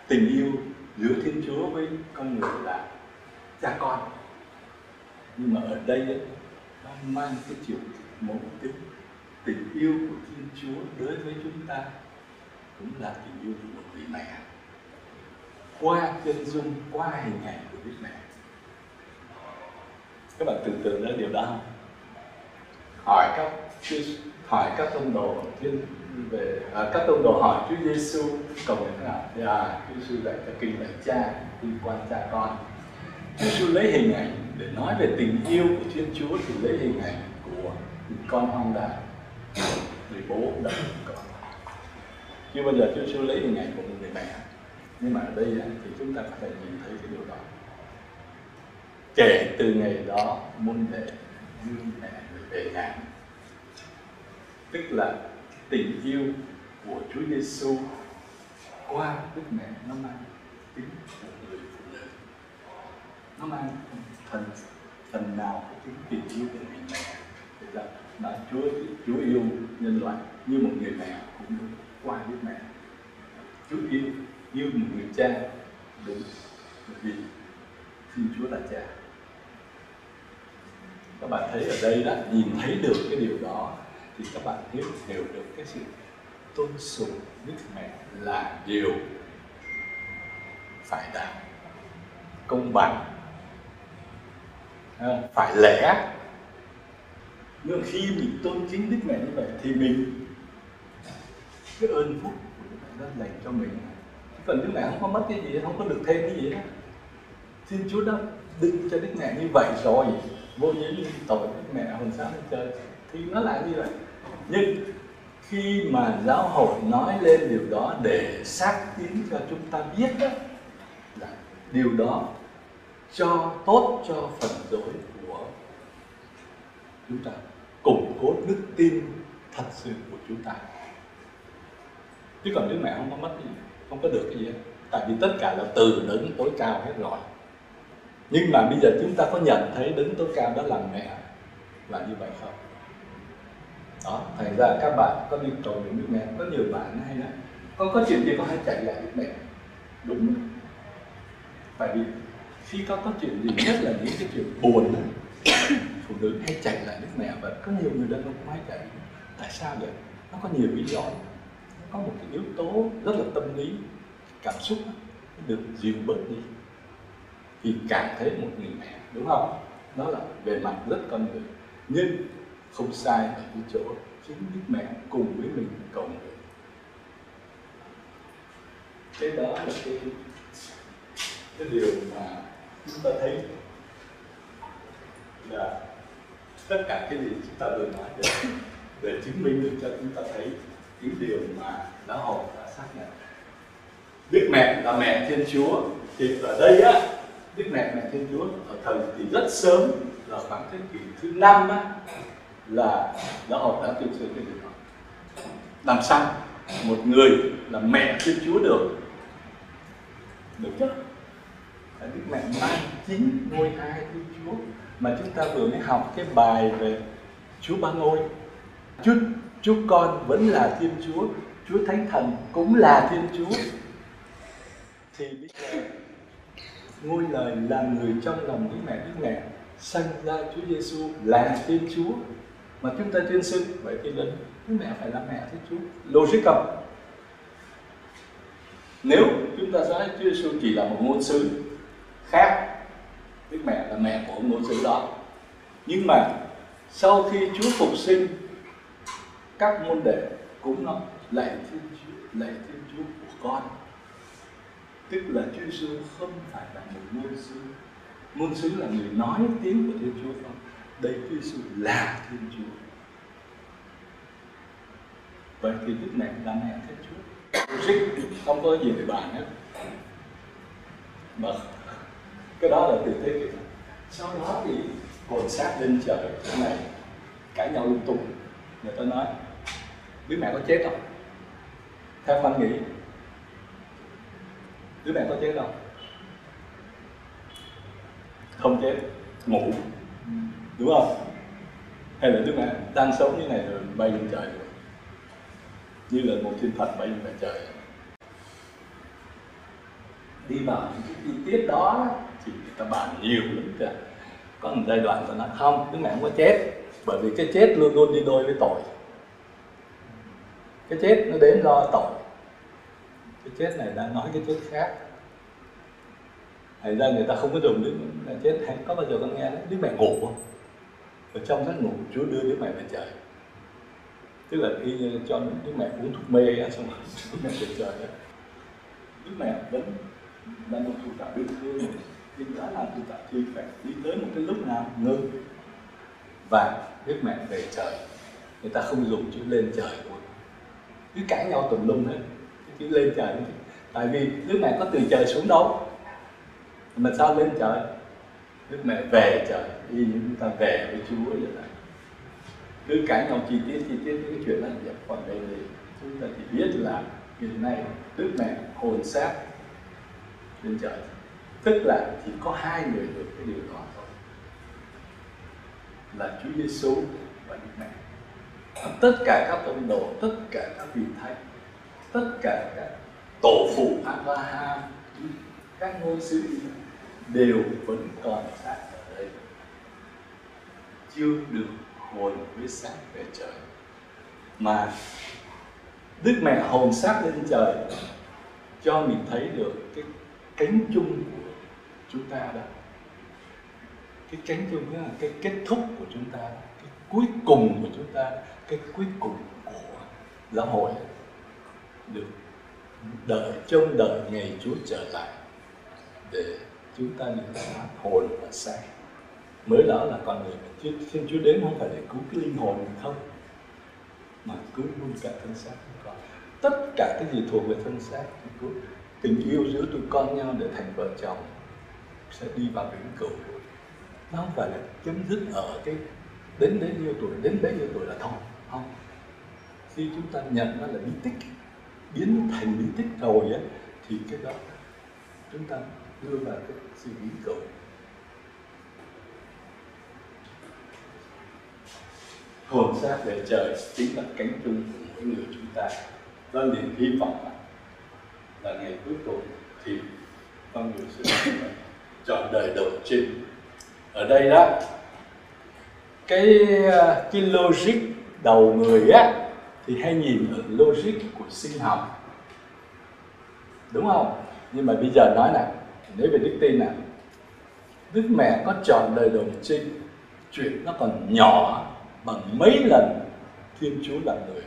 tình yêu giữa Thiên Chúa với con người là cha con. Nhưng mà ở đây ấy, nó mang cái chiều mẫu tính tình yêu của Thiên Chúa đối với chúng ta cũng là tình yêu của một người mẹ qua chân dung qua hình ảnh của Đức Mẹ. Các bạn tưởng tượng ra điều đó không? Hỏi các hỏi các tông đồ thiên về à, các tông đồ hỏi Chúa Giêsu cầu nguyện thế nào? Thì à Chúa Giêsu dạy cho kinh lạy cha liên quan cha con. Chúa Giêsu lấy hình ảnh để nói về tình yêu của Thiên Chúa thì lấy hình ảnh của người con hoang đàn người bố đợi con chưa bao giờ Chúa Giêsu lấy hình ảnh của một người mẹ nhưng mà ở đây thì chúng ta có thể nhìn thấy cái điều đó. Kể. Từ ngày đó môn đệ như mẹ người về ngàn tức là tình yêu của Chúa Giêsu qua Đức Mẹ nó mang tính của người phụ nữ. Nó mang phần phần nào cái tính tình yêu của người mẹ. Thì là, là Chúa Chúa yêu nhân loại như một người mẹ cũng qua Đức Mẹ. Chúa yêu như một người cha đúng bởi vì Thiên Chúa là cha. Các bạn thấy ở đây đó nhìn thấy được cái điều đó thì các bạn hiểu hiểu được cái sự tôn sùng Đức Mẹ là điều phải đạt công bằng à, phải lẽ. Nhưng khi mình tôn kính Đức Mẹ như vậy thì mình cái ơn phúc của Đức Mẹ đã dành cho mình còn Đức Mẹ không có mất cái gì không có được thêm cái gì đó Xin Chúa đã định cho Đức Mẹ như vậy rồi. Vô nhiễm tội Đức Mẹ hồn sáng lên trời. Thì nó là như vậy. Nhưng khi mà giáo hội nói lên điều đó để xác tín cho chúng ta biết đó, là điều đó cho tốt cho phần dối của chúng ta. Củng cố đức tin thật sự của chúng ta. Chứ còn Đức Mẹ không có mất cái gì không có được cái gì hết. Tại vì tất cả là từ đến tối cao hết rồi. Nhưng mà bây giờ chúng ta có nhận thấy đến tối cao đó là mẹ là như vậy không? Đó thành ra các bạn có đi cầu nguyện Đức Mẹ. Có nhiều bạn hay lắm. con có chuyện gì con hay chạy lại Đức Mẹ? Đúng tại vì khi có có chuyện gì nhất là những cái chuyện buồn đó, phụ nữ hay chạy lại nước Mẹ và có nhiều người đàn ông hay chạy. Tại sao vậy? Nó có nhiều lý do có một cái yếu tố rất là tâm lý, cảm xúc được dịu bớt đi. Thì cảm thấy một người mẹ, đúng không? Đó là về mặt rất con người, nhưng không sai ở cái chỗ chính Đức Mẹ cùng với mình cầu nguyện. Cái đó là cái cái điều mà chúng ta thấy là tất cả cái gì chúng ta vừa nói để chứng minh được cho chúng ta thấy những điều mà giáo hội đã xác nhận. Đức Mẹ là mẹ Thiên Chúa. Thì ở đây á Đức Mẹ mẹ Thiên Chúa ở thời thì rất sớm là khoảng thế kỷ thứ năm á là giáo hội đã tuyên truyền cái điều đó. Làm sao một người là mẹ Thiên Chúa được? Được chứ. Là Đức Mẹ mang chính ngôi hai Thiên Chúa mà chúng ta vừa mới học cái bài về Chúa Ba Ngôi. Chúa, Chúa Con vẫn là Thiên Chúa Chúa Thánh Thần cũng là Thiên Chúa. Thì bây giờ, ngôi lời là người trong lòng Đức Mẹ Đức Mẹ sanh ra Chúa Giêsu là Thiên Chúa. Mà chúng ta tuyên xưng vậy thì đến Đức Mẹ phải là mẹ Thiên Chúa. Logic không? Nếu chúng ta nói Chúa Giêsu chỉ là một ngôn sứ khác, Đức Mẹ là mẹ của ngôn sứ đó. Nhưng mà sau khi Chúa phục sinh các môn đệ cũng nói lạy Thiên Chúa, lạy Thiên Chúa của con. Tức là Chúa Giêsu không phải là một ngôn sứ. Ngôn sứ là người nói tiếng của Thiên Chúa không? Đây Chúa Giêsu là Thiên Chúa. Vậy thì Đức này là mẹ Thiên Chúa. Logic không có gì để bàn hết. Mà cái đó là từ thế kỷ sau đó thì hồn xác lên trời, cái này cãi nhau lung tung. Người ta nói đứa mẹ có chết không? Theo anh nghĩ, đứa mẹ có chết không? Không chết, ngủ. Đúng không? Hay là đứa mẹ đang sống như này rồi bay lên trời rồi? Như là một thiên thần bay lên trời đi vào những cái chi tiết đó, thì người ta bàn nhiều lắm kìa. Có một giai đoạn ta nói, không, đứa mẹ không có chết, bởi vì cái chết luôn luôn đi đôi với tội cái chết nó đến lo tội. Cái chết này đang nói cái chết khác. Thành ra người ta không có dùng đứa mẹ chết. Hay có bao giờ con nghe đấy? Đứa mẹ ngủ không? Ở trong giấc ngủ, Chúa đưa đứa mẹ về trời. Tức là khi cho đứa mẹ uống thuốc mê xong rồi đứa mẹ về trời đứa mẹ vẫn là một thủ tạo bình thường nhưng đã làm thủ tạo thì phải đi tới một cái lúc nào ngưng. Và đứa mẹ về trời. Người ta không dùng chữ lên trời của cứ cãi nhau tùm lum hết. Cứ lên trời tại vì đức mẹ có từ trời xuống đâu. Mà sao lên trời? Đức mẹ về trời. Y như chúng ta về với chúa vậy đó. Cứ cãi nhau chi tiết chi tiết những cái chuyện đó vậy còn đây thì chúng ta chỉ biết là hiện nay đức mẹ hồn xác lên trời. Tức là chỉ có hai người được cái điều đó thôi. Là Chúa Giêsu và Đức Mẹ tất cả các tông đồ, tất cả các vị thánh, tất cả các tổ phụ Abraham, các ngôi sứ đều vẫn còn tại ở đây chưa được hồn với xác về trời, mà Đức Mẹ hồn xác lên trời cho mình thấy được cái cánh chung của chúng ta đó cái cánh chung đó là cái kết thúc của chúng ta đó cuối cùng của chúng ta, cái cuối cùng của giáo hội được đợi, trông đợi ngày Chúa trở lại để chúng ta được thoát hồn và xác mới đó là con người mình chứ, xin Chúa đến không phải để cứu cái linh hồn mình không, mà cứu luôn cả thân xác của con. Tất cả cái gì thuộc về thân xác thì cứu. Tình yêu giữa tụi con nhau để thành vợ chồng sẽ đi vào vĩnh cửu. Nó không phải là chấm dứt ở cái đến đến nhiêu tuổi, đến bấy nhiêu tuổi là thôi. Không. Khi chúng ta nhận nó là bí tích, biến thành bí tích rồi á, thì cái đó chúng ta đưa vào cái suy nghĩ cầu hồn xác về trời chính là cánh chung của mỗi người chúng ta. Đó là niềm hy vọng là ngày cuối cùng thì con người sẽ chọn đời đầu trên. Ở đây đó cái ờ, cái logic đầu người á, thì hay nhìn ở logic của sinh học. Đúng không? Nhưng mà bây giờ nói nè, nếu về đức tin nè, đức mẹ có chọn đời đồng trinh, chuyện nó còn nhỏ bằng mấy lần thiên chúa là người.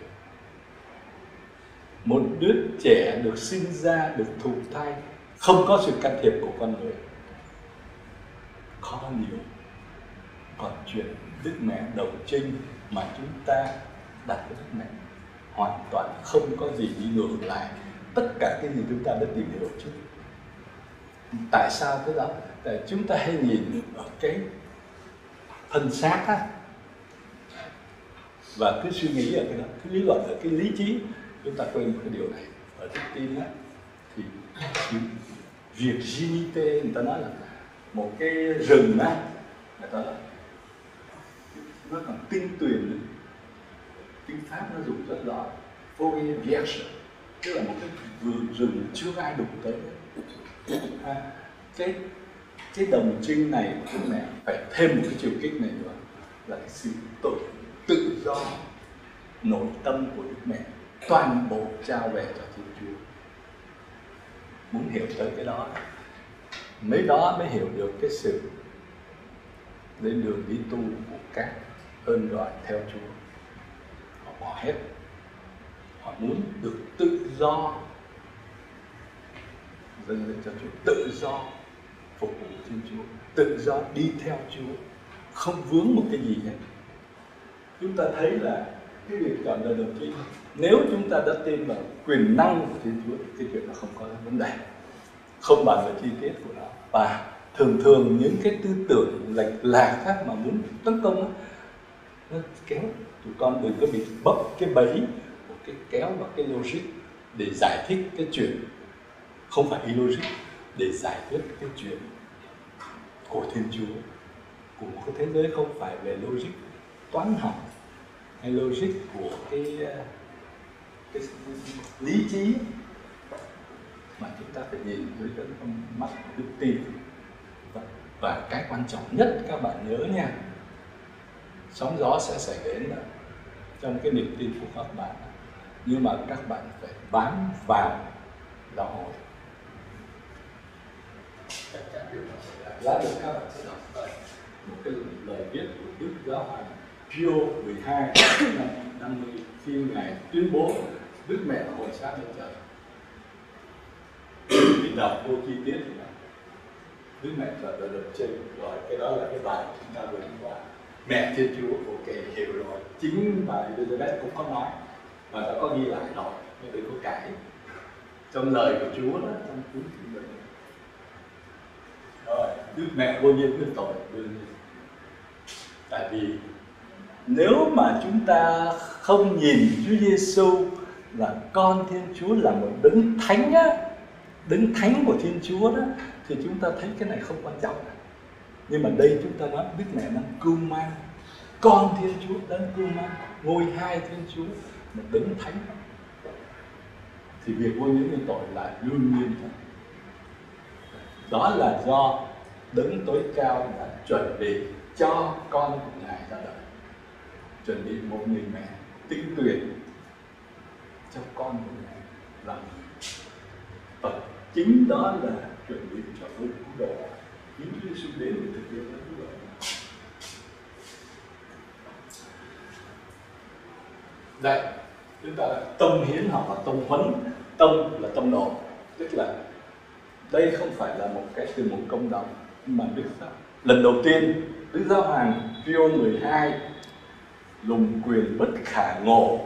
Một đứa trẻ được sinh ra, được thụ thai, không có sự can thiệp của con người. Khó nhiều, còn chuyện đức mẹ đầu trinh mà chúng ta đặt với đức mẹ hoàn toàn không có gì đi ngược lại. Tất cả cái gì chúng ta đã tìm hiểu trước. Tại sao thế đó? Tại chúng ta hay nhìn ở cái thân xác á. Và cứ suy nghĩ ở cái đó, cứ lý luận ở cái lý trí. Chúng ta quên một cái điều này. Ở đức tin á, thì virginity người ta nói là một cái rừng á người ta nói nó còn tinh tuyền tiếng pháp nó dùng rất rõ folie vierge tức là một cái vườn rừng chưa ai đụng tới. À, cái cái đồng trinh này của mẹ phải thêm một cái chiều kích này nữa là cái sự tự tự do nội tâm của đức mẹ toàn bộ trao về cho thiên chúa. Muốn hiểu tới cái đó mấy đó mới hiểu được cái sự lên đường đi tu của các ơn gọi theo chúa. Họ bỏ hết. Họ muốn được tự do. Dâng lên cho chúa. Tự do phục vụ thiên chúa. Tự do đi theo chúa. Không vướng một cái gì hết. Chúng ta thấy là cái việc chọn đời đầu tiên nếu chúng ta đã tin vào quyền năng của thiên chúa thì cái chuyện nó không có vấn đề. Không bàn về chi tiết của nó. Và thường thường những cái tư tưởng lệch lạc khác mà muốn tấn công đó, nó kéo tụi con đừng có bị bấp cái bẫy của cái kéo và cái logic để giải thích cái chuyện. Không phải logic để giải quyết cái chuyện của thiên chúa. Của một cái thế giới không phải về logic toán học hay logic của cái, ờ, cái lý trí mà chúng ta phải nhìn dưới cái con mắt đức tin. Và, và cái quan trọng nhất các bạn nhớ nha sóng gió sẽ xảy đến trong cái niềm tin của các bạn nhưng mà các bạn phải bám vào giáo hội. Chắc được các bạn sẽ đọc một cái lời viết của đức giáo hoàng Pio 12 năm 50 khi ngài tuyên bố đức mẹ là hồn lên trời. Mình đọc vô chi tiết thì đức mẹ là đời trên, rồi cái đó là cái bài chúng ta vừa đi qua mẹ thiên chúa ok hiểu rồi. Chính bà Elizabeth cũng có nói và đã có ghi lại rồi. Nhưng đừng có cãi trong lời của chúa đó trong cuốn kinh bệnh rồi đức mẹ vô nhiên với tội đương nhiên tại vì nếu mà chúng ta không nhìn Chúa Giêsu là con Thiên Chúa là một đấng thánh á, đấng thánh của Thiên Chúa đó thì chúng ta thấy cái này không quan trọng. Nhưng mà đây chúng ta nói, Đức Mẹ đang cưu mang, con Thiên Chúa đang cưu mang, ngôi hai Thiên Chúa, mà đấng thánh. Thì việc vô nhiễm nhân tội là đương nhiên thôi. Đó là do đấng tối cao đã chuẩn bị cho con của Ngài ra đời. Chuẩn bị một người mẹ tinh tuyển cho con của ngài làm và chính đó là chuẩn bị cho ơn cứu độ những Giêsu đến để thực hiện như vậy. Đây chúng ta tâm hiến hoặc là tâm huấn. Tâm là tâm độ. Tức là đây không phải là một cái từ một công đồng mà Đức Giáo lần đầu tiên Đức Giáo Hoàng Pio 12 lùng quyền bất khả ngộ.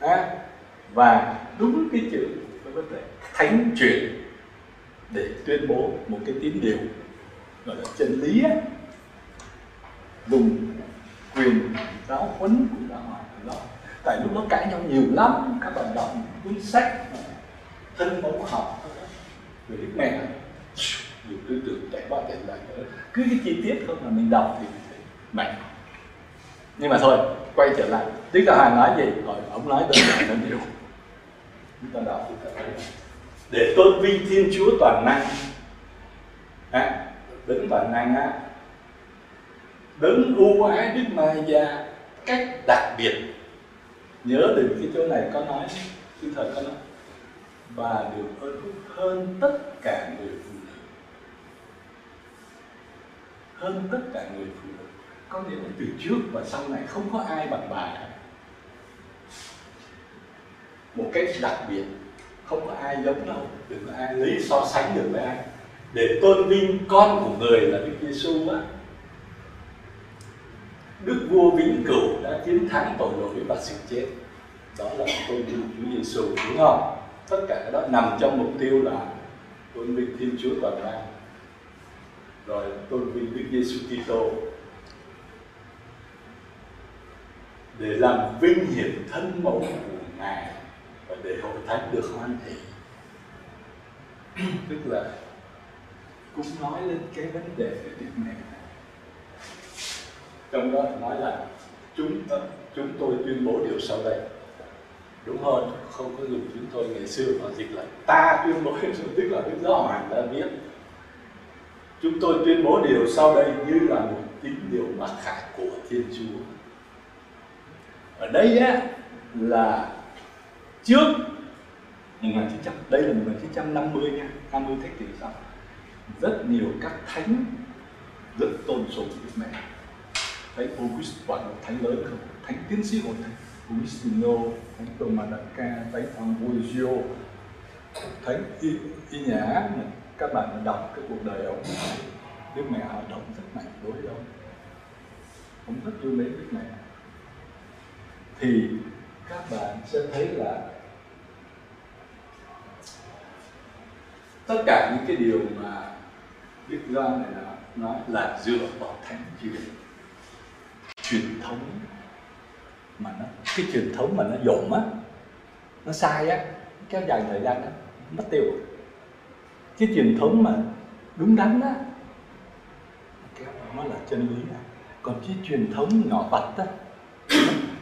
À, và đúng cái chữ nó thánh truyền để tuyên bố một cái tín điều gọi là chân lý ấy, dùng quyền giáo huấn của giáo hoàng đó tại lúc đó cãi nhau nhiều lắm các bạn đọc cuốn sách thân mẫu học. Về đức mẹ nhiều tư tưởng chạy qua chạy lại nữa cứ cái chi tiết không mà mình đọc thì mạnh. Nhưng mà thôi quay trở lại. Tức là Hoàng nói gì? Rồi ông nói tới là nhiều chúng ta đọc chúng ta thấy để tôn vinh Thiên Chúa toàn năng. À, đấng toàn năng á đấng ưu ái Đức Maria cách đặc biệt. Nhớ đừng cái chỗ này có nói khi thời có nói. Và được ơn phúc hơn tất cả người phụ nữ. Hơn tất cả người phụ nữ. Có nghĩa là từ trước và sau này không có ai bằng bà. Một cách đặc biệt không có ai giống đâu, đừng có ai lấy so sánh được với ai. Để tôn vinh con của người là Đức Giêsu á. Đức vua vĩnh cửu đã chiến thắng tội lỗi và sự chết. Đó là tôn vinh Chúa Giêsu đúng không? Tất cả cái đó nằm trong mục tiêu là tôn vinh Thiên Chúa toàn năng. Rồi tôn vinh Đức Giêsu Kitô. Để làm vinh hiển thân mẫu của ngài và để hội thánh được hoàn thị tức là cũng nói lên cái vấn đề về Đức Mẹ trong đó nói là chúng ờ, chúng tôi tuyên bố điều sau đây. Đúng hơn, không có dùng chúng tôi ngày xưa mà dịch là ta tuyên bố tức là đức giáo hoàng đã biết. chúng tôi tuyên bố điều sau đây như là một tín điều mặc khải của thiên chúa. Ở đây á, là trước. 1900 đây là 1950 nha. 50 thế kỷ sau rất nhiều các thánh rất tôn sùng Đức Mẹ. Thánh August quả là thánh lớn không? Thánh tiến sĩ hội thánh Augustino thánh Tomanaka thánh Ambrosio thánh Y, Y Nhã các bạn đọc cái cuộc đời ông. Đức Mẹ hoạt động rất mạnh đối với ông. Ông rất yêu mến Đức Mẹ. Thì các bạn sẽ thấy là tất cả những cái điều mà Đức Gioan này nói, nói là dựa vào thánh truyền truyền thống mà nó cái truyền thống mà nó dồn á nó sai á kéo dài thời gian đó mất tiêu. Cái truyền thống mà đúng đắn á kéo nó là chân lý á. còn cái truyền thống nhỏ vặt á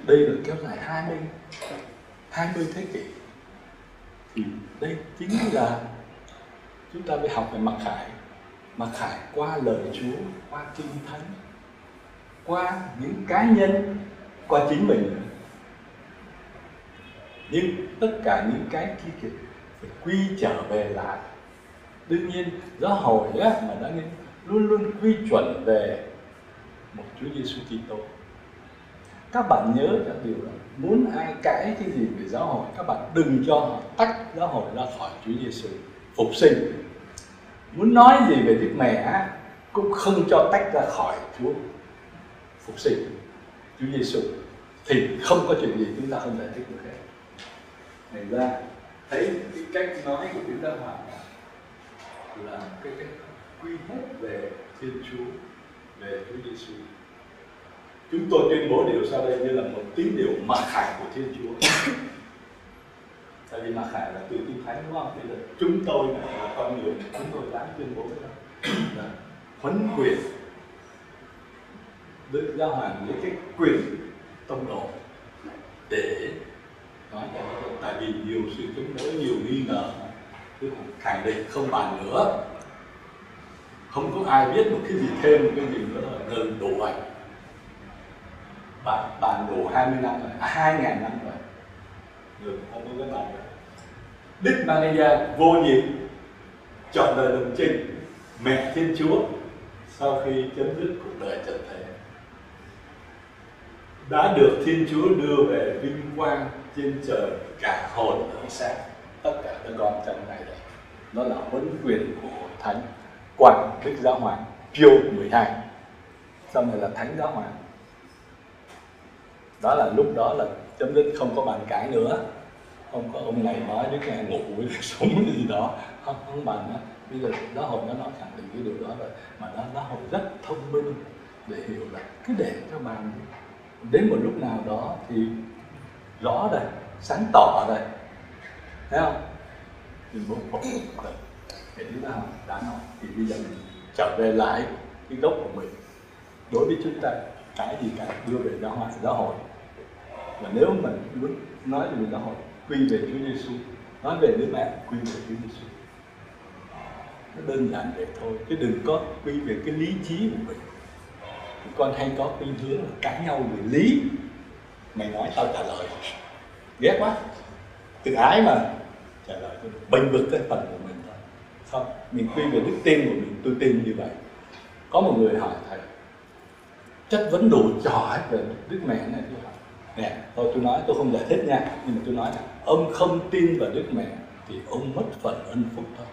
đây là kéo dài 20 20 thế kỷ. Thì đây chính là chúng ta phải học về mặc khải. Mặc khải qua lời Chúa qua kinh thánh qua những cá nhân qua chính mình. Nhưng tất cả những cái kia kìa phải quy trở về lại. Đương nhiên giáo hội á, mà đã luôn luôn quy chuẩn về một Chúa Giêsu Kitô. Các bạn nhớ các điều đó muốn ai cãi cái gì về giáo hội các bạn đừng cho họ tách giáo hội ra khỏi Chúa Giêsu phục sinh muốn nói gì về Đức Mẹ cũng không cho tách ra khỏi Chúa. Phục sinh Chúa Giêsu thì không có chuyện gì chúng ta không giải thích được hết. Thành ra, thấy cái cách nói của chúng ta hoàn là cái cách quy hết về Thiên Chúa, về Chúa Giêsu chúng tôi tuyên bố điều sau đây như là một tín điều mặc khải của Thiên Chúa tại vì mặc khải là từ kinh thánh đúng không? Bây giờ chúng tôi là con người chúng tôi dám tuyên bố với là huấn quyền Đức Giáo Hoàng lấy cái quyền tông đồ để nói cho tại vì nhiều sự chống đối nhiều nghi ngờ cứ khẳng định không bàn nữa. Không có ai biết một cái gì thêm một cái gì nữa là gần đủ vậy. Bạn bạn đủ 20 năm rồi à, 2 ngàn năm rồi. Được không có cái bạn Đức Maria vô nhiệm, chọn đời đồng trình mẹ Thiên Chúa, sau khi chấm dứt cuộc đời trần thế. Đã được Thiên Chúa đưa về vinh quang trên trời cả hồn lẫn xác, tất cả các con trong này đây. Đó là huấn quyền của thánh quan đức giáo hoàng, Pio 12 xong rồi là thánh giáo hoàng. Đó là lúc đó là chấm dứt, không có bàn cãi nữa không có ông này nói đứa này ngủ với sống cái gì đó. Không không bàn đó bây giờ đó hội nó nói khẳng định cái điều đó rồi. Mà nó nó hội rất thông minh để hiểu là cứ để cho bàn đến một lúc nào đó thì rõ đây sáng tỏ đây thấy không? Thì bố phục rồi cái thứ nào đã nói. Thì bây giờ mình trở về lại cái gốc của mình. Đối với chúng ta, cái gì cả đưa về giáo hội giáo hội. Và nếu mình muốn nói về giáo hội quy về Chúa Giêsu nói về Đức Mẹ, quy về Chúa Giêsu nó đơn giản vậy thôi, chứ đừng có quy về cái lý trí của mình. Con hay có khuynh hướng là cãi nhau về lý. Mày nói tao trả lời. Ghét quá. Tự ái mà. Trả lời tôi bình vực cái phần của mình thôi. Không mình quy về đức tin của mình. Tôi tin như vậy. Có một người hỏi thầy, chất vấn đủ trò hết về đức mẹ này tôi hỏi. Nè, thôi tôi nói, tôi không giải thích nha, nhưng mà tôi nói là ông không tin vào đức mẹ thì ông mất phần ân phúc thôi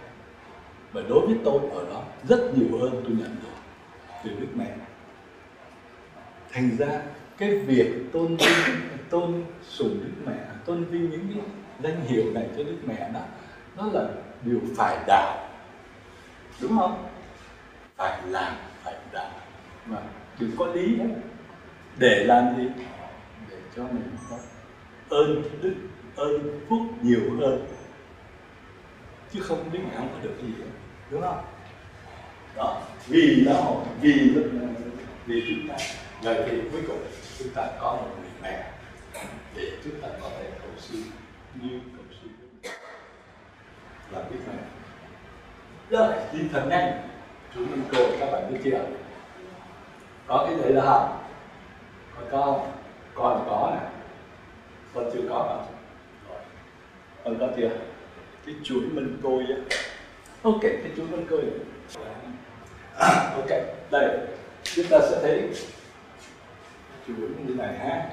và đối với tôi ở đó, rất nhiều hơn tôi nhận được từ đức mẹ. Thành ra, cái việc tôn vinh, tôn sùng đức mẹ, tôn vinh những cái danh hiệu này cho đức mẹ đó, nó là điều phải đạo. Đúng không? Phải làm, phải đạo. Mà đừng có lý đấy. để làm gì? Để cho mình có ơn đức ơn phúc nhiều hơn. Chứ không đức mẹ không có được gì hết đúng không? Đó vì giáo hội vì vì chúng ta. Rồi thì cuối cùng chúng ta có một người mẹ để chúng ta có thể cầu xin như cầu xin là biết mẹ rồi đi thật nhanh. Chúng mình cô các bạn biết chưa? Có cái đấy là không? Có con con có nè. Con chưa có rồi con có chưa? Cái chuỗi minh côi á. Ok cái chuỗi minh côi. Ok đây. Chúng ta sẽ thấy chuỗi như này ha.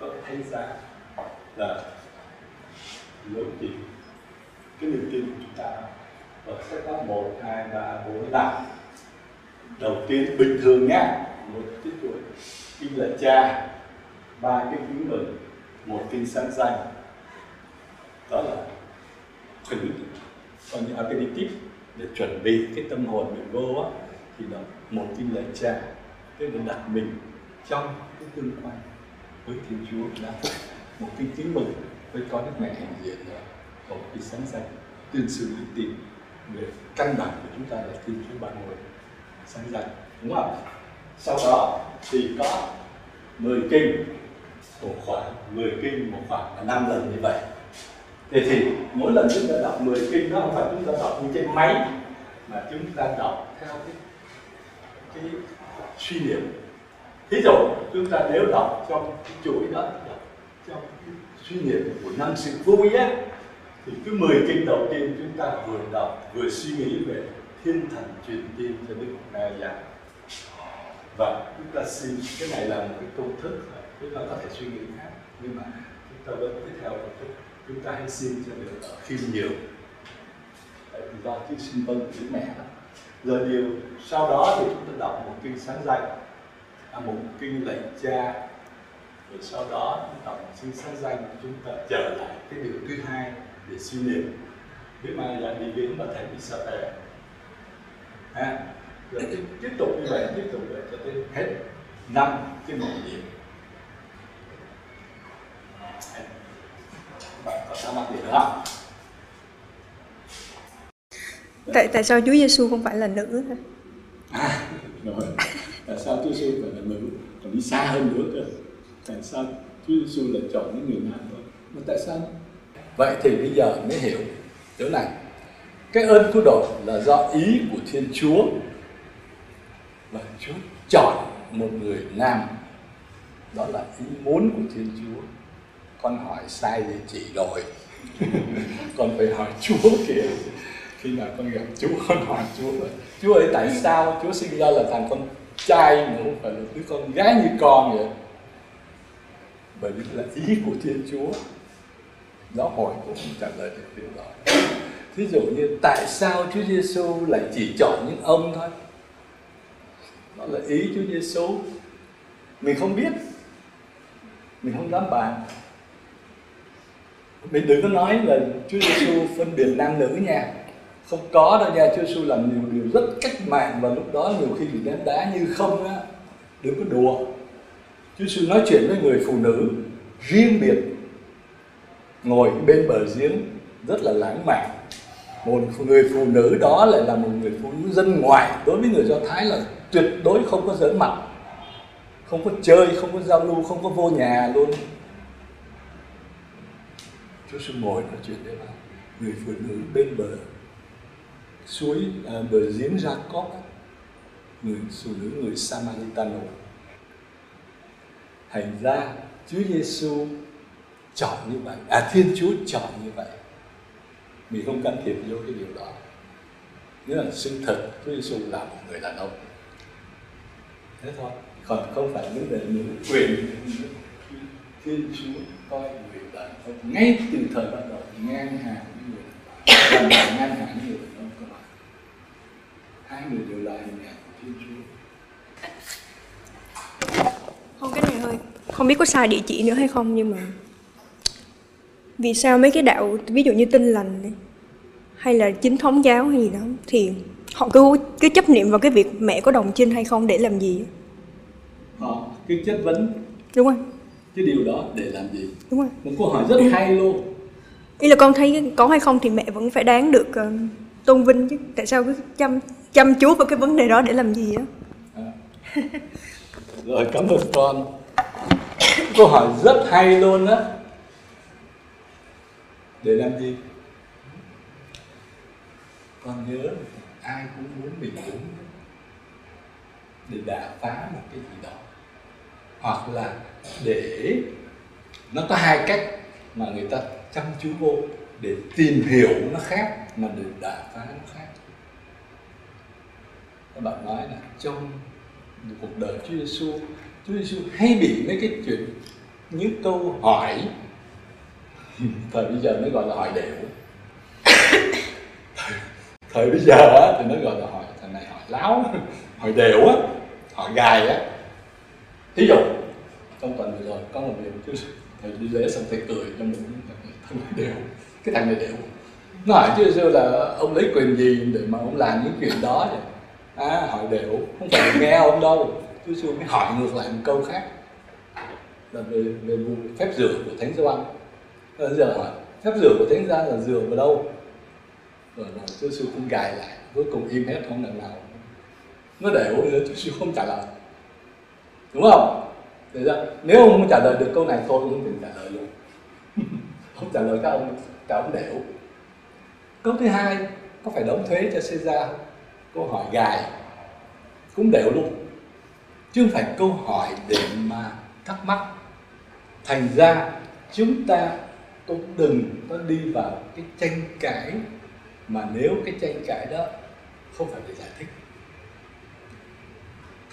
Có thấy ra là lối gì cái niềm tin của chúng ta và sẽ có một hai ba bốn năm. Đầu tiên bình thường nhá. Một cái chuỗi kinh là cha ba cái kính mừng một kinh sáng danh đó là khởi còn những aperitif để chuẩn bị cái tâm hồn mình vô á, thì là một kinh lạy cha. Tức là đặt mình trong cái tương quan với Thiên Chúa là một kinh kính mừng với có Đức Mẹ hiện diện đó một cái sáng danh tuyên sự đức tin về căn bản của chúng ta là Thiên Chúa ban ngôi sáng danh đúng không? Sau đó thì có 10 kinh, một khoảng 10 kinh, một khoảng là năm lần như vậy thì thì mỗi lần chúng ta đọc 10 kinh đó, không phải chúng ta đọc như trên máy, mà chúng ta đọc theo cái cái suy niệm. Thí dụ chúng ta nếu đọc trong cái chuỗi đó, đọc trong cái suy niệm của năm sự vui á, thì cứ 10 kinh đầu tiên chúng ta vừa đọc, vừa suy nghĩ về thiên thần truyền tin cho đức Na già và chúng ta xin, cái này là một cái công thức, chúng ta có thể suy nghĩ khác, nhưng mà chúng ta vẫn tiếp theo công thức chúng ta hãy xin cho được khiêm nhiều. Tại vì do chữ xin vâng của mẹ. Đó rồi điều sau đó thì chúng ta đọc một kinh sáng danh à, một kinh lệnh cha. Rồi sau đó chúng ta đọc một kinh sáng danh chúng ta trở lại cái điều thứ hai để suy niệm. Biết mai là đi viếng và thầy Isabel à, rồi tiếp, tiếp tục như vậy tiếp tục vậy cho tới hết năm cái mầu nhiệm. Bạn có gì nữa không tại tại sao Chúa Giêsu không phải là nữ thôi à rồi. Tại sao Chúa Giêsu phải là nữ? Còn đi xa hơn nữa cơ. Tại sao Chúa Giêsu lại chọn những người nam thôi mà tại sao? Vậy thì bây giờ mới hiểu. Chỗ này cái ơn cứu độ là do ý của Thiên Chúa. Và Chúa chọn một người nam. Đó là ý muốn của Thiên Chúa con hỏi sai thì chị rồi con phải hỏi Chúa kìa. Khi nào con gặp Chúa, con hỏi Chúa rồi Chúa ơi, tại sao Chúa sinh ra là thằng con trai mà không phải là đứa con gái như con vậy? Bởi vì là ý của Thiên Chúa. Nó hỏi cũng không trả lời được điều đó. Thí dụ như, tại sao Chúa Giêsu lại chỉ chọn những ông thôi? Đó là ý Chúa Giêsu mình không biết. Mình không dám bàn mình đừng có nói là Chúa Giêsu phân biệt nam nữ nha. Không có đâu nha, Chúa Giêsu làm nhiều điều rất cách mạng và lúc đó nhiều khi bị ném đá như không á. Đừng có đùa. Chúa Giêsu nói chuyện với người phụ nữ riêng biệt, ngồi bên bờ giếng, rất là lãng mạn. Một người phụ nữ đó lại là một người phụ nữ dân ngoài. Đối với người do thái là tuyệt đối không có giỡn mặt, không có chơi, không có giao lưu, không có vô nhà luôn. Chúa sẽ ngồi nói chuyện với bà người phụ nữ bên bờ suối à, bờ giếng Jacob á, người phụ nữ người Samaritano thành ra Chúa Giêsu chọn như vậy. À Thiên Chúa chọn như vậy. Mình không can thiệp vô cái điều đó. Nghĩa là sự thật Chúa Giêsu là một người đàn ông. Thế thôi. Còn không phải vấn đề nữ quyền Thiên Chúa coi ngay từ thời ban đầu ngang hàng với người đàn ông ngang hàng với người đàn ông các bạn hai người đều là hình ảnh của Thiên Chúa. Không cái này hơi không biết có sai địa chỉ nữa hay không nhưng mà vì sao mấy cái đạo ví dụ như tin lành này, hay là chính thống giáo hay gì đó thì họ cứ cứ chấp niệm vào cái việc mẹ có đồng trinh hay không để làm gì? Họ cứ chất vấn. Đúng không cái điều đó để làm gì? Đúng không một câu hỏi rất hay luôn. Ý là con thấy có hay không thì mẹ vẫn phải đáng được ờ, tôn vinh chứ. Tại sao cứ chăm chăm chú vào cái vấn đề đó để làm gì á? À. rồi cảm ơn con. Câu hỏi rất hay luôn á. Để làm gì? Con nhớ ai cũng muốn mình đúng. Để đả phá một cái gì đó hoặc là để nó có hai cách mà người ta chăm chú vô để tìm hiểu nó khác mà để đả phá nó khác. Các bạn nói là trong cuộc đời Chúa Giêsu Chúa Giêsu hay bị mấy cái chuyện những câu hỏi. Thời bây giờ mới gọi là hỏi đều thời, thời bây giờ á, thì nó gọi là hỏi thằng này hỏi láo. Hỏi đều á hỏi gài á thí dụ trong tuần vừa rồi có một điều chứ thầy đi lễ xong thầy cười cho mình thằng này đều cái thằng này đều. Nó hỏi chứ xưa là ông lấy quyền gì để mà ông làm những chuyện đó vậy? À, hỏi đều không phải nghe ông đâu chứ xưa mới hỏi ngược lại một câu khác. Là về về vụ phép rửa của thánh Gioan. Bây giờ hỏi phép rửa của thánh gioan là rửa vào đâu? Rồi là chú sư cũng gài lại cuối cùng im hết không lần nào. Nó đều nữa chú sư không trả lời đúng không? Thế ra, nếu ông không trả lời được câu này tôi cũng không thể trả lời luôn không trả lời các ông cả ông đều. Câu thứ hai có phải đóng thuế cho Caesar? Không câu hỏi gài. Cũng đều luôn. Chứ không phải câu hỏi để mà thắc mắc. Thành ra chúng ta cũng đừng có đi vào cái tranh cãi. Mà nếu cái tranh cãi đó không phải để giải thích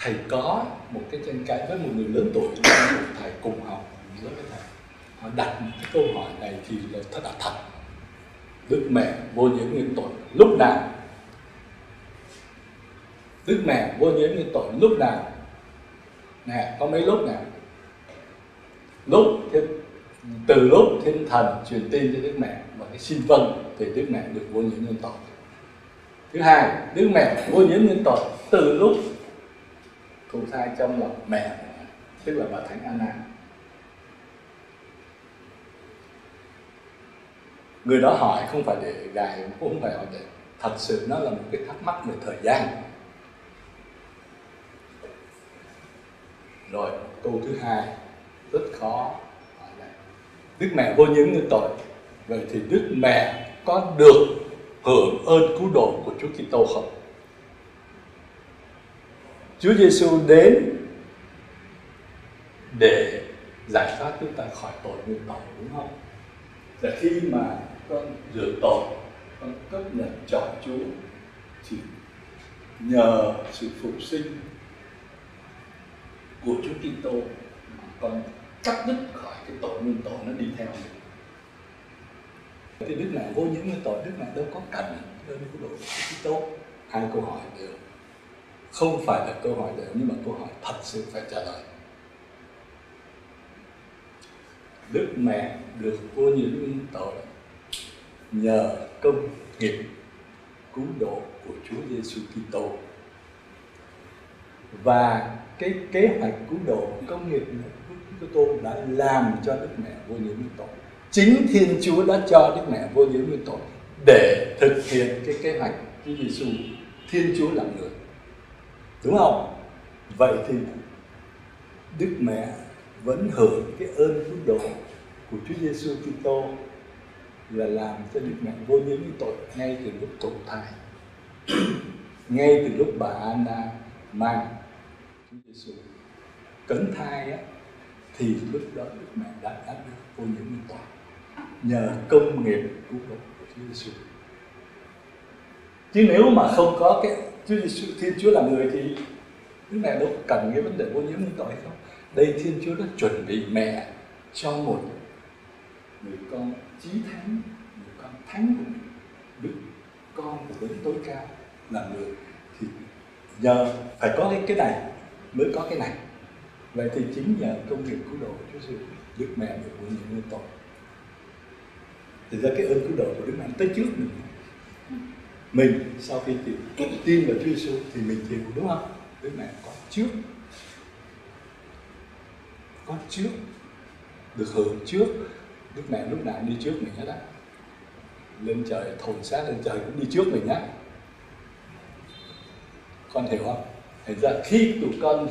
thầy có một cái tranh cãi với một người lớn tuổi một thầy cùng học. Với thầy họ đặt một cái câu hỏi này thì là thật là thật. Đức mẹ vô nhiễm nguyên tội lúc nào? Đức mẹ vô nhiễm nguyên tội lúc nào? Nè có mấy lúc nè? Lúc thiên, từ lúc thiên thần truyền tin cho đức mẹ và cái xin vâng thì đức mẹ được vô nhiễm nguyên tội. Thứ hai đức mẹ vô nhiễm nguyên tội từ lúc thụ thai trong lòng mẹ, tức là bà thánh Anna. Người đó hỏi không phải để gài, cũng không phải hỏi để thật sự nó là một cái thắc mắc về thời gian. Rồi, câu thứ hai, rất khó hỏi này đức mẹ vô nhiễm người tội. Vậy thì đức mẹ có được hưởng ơn cứu độ của Chúa Kitô không? Chúa Giêsu đến để giải thoát chúng ta khỏi tội nguyên tội đúng không? Và khi mà con rửa tội, con chấp nhận chọn Chúa chỉ nhờ sự phục sinh của Chúa Kitô mà con cắt đứt khỏi cái tội nguyên tội nó đi theo mình. Thì Đức mẹ vô những nguyên tội, Đức mẹ đâu có cần đâu có độ của Chúa Kitô. Hai câu hỏi đều không phải là câu hỏi đều nhưng mà câu hỏi thật sự phải trả lời. Đức mẹ được vô nhiễm nguyên tội nhờ công nghiệp cứu độ của Chúa Giêsu Kitô. Và cái kế hoạch cứu độ công nghiệp của Chúa Kitô đã làm cho Đức mẹ vô nhiễm nguyên tội. Chính Thiên Chúa đã cho Đức Mẹ vô nhiễm nguyên tội để thực hiện cái kế hoạch Chúa Giêsu Thiên Chúa làm người đúng không? Vậy thì Đức Mẹ vẫn hưởng cái ơn cứu độ của Chúa Giêsu Kitô là làm cho Đức Mẹ vô nhiễm với tội ngay từ lúc thụ thai, ngay từ lúc bà Anna mang Chúa Giêsu cấn thai á, thì lúc đó Đức Mẹ đã đã được vô nhiễm với tội nhờ công nghiệp cứu độ của Chúa Giêsu chứ nếu mà không có cái Chúa Giêsu Thiên Chúa là người thì Đức Mẹ đâu cần cái vấn đề ô nhiễm nhân tội không? Đây Thiên Chúa đã chuẩn bị mẹ cho một người con chí thánh, người con thánh của mình, đức con của đấng tối cao là người. Thì nhờ phải có cái cái này mới có cái này. Vậy thì chính nhờ công việc cứu độ của Chúa Giêsu, Đức Mẹ được ô nhiễm nhân tội. Thì ra cái ơn cứu độ của Đức Mẹ tới trước mình mình sau khi tin, tin vào Chúa Giêsu thì mình chịu đúng không? Với Mẹ có trước. Có trước. Được hưởng trước. Đức Mẹ lúc nào đi trước mình hết á. Lên trời thồn sát lên trời cũng đi trước mình nhá con hiểu không? Thành ra khi tụi con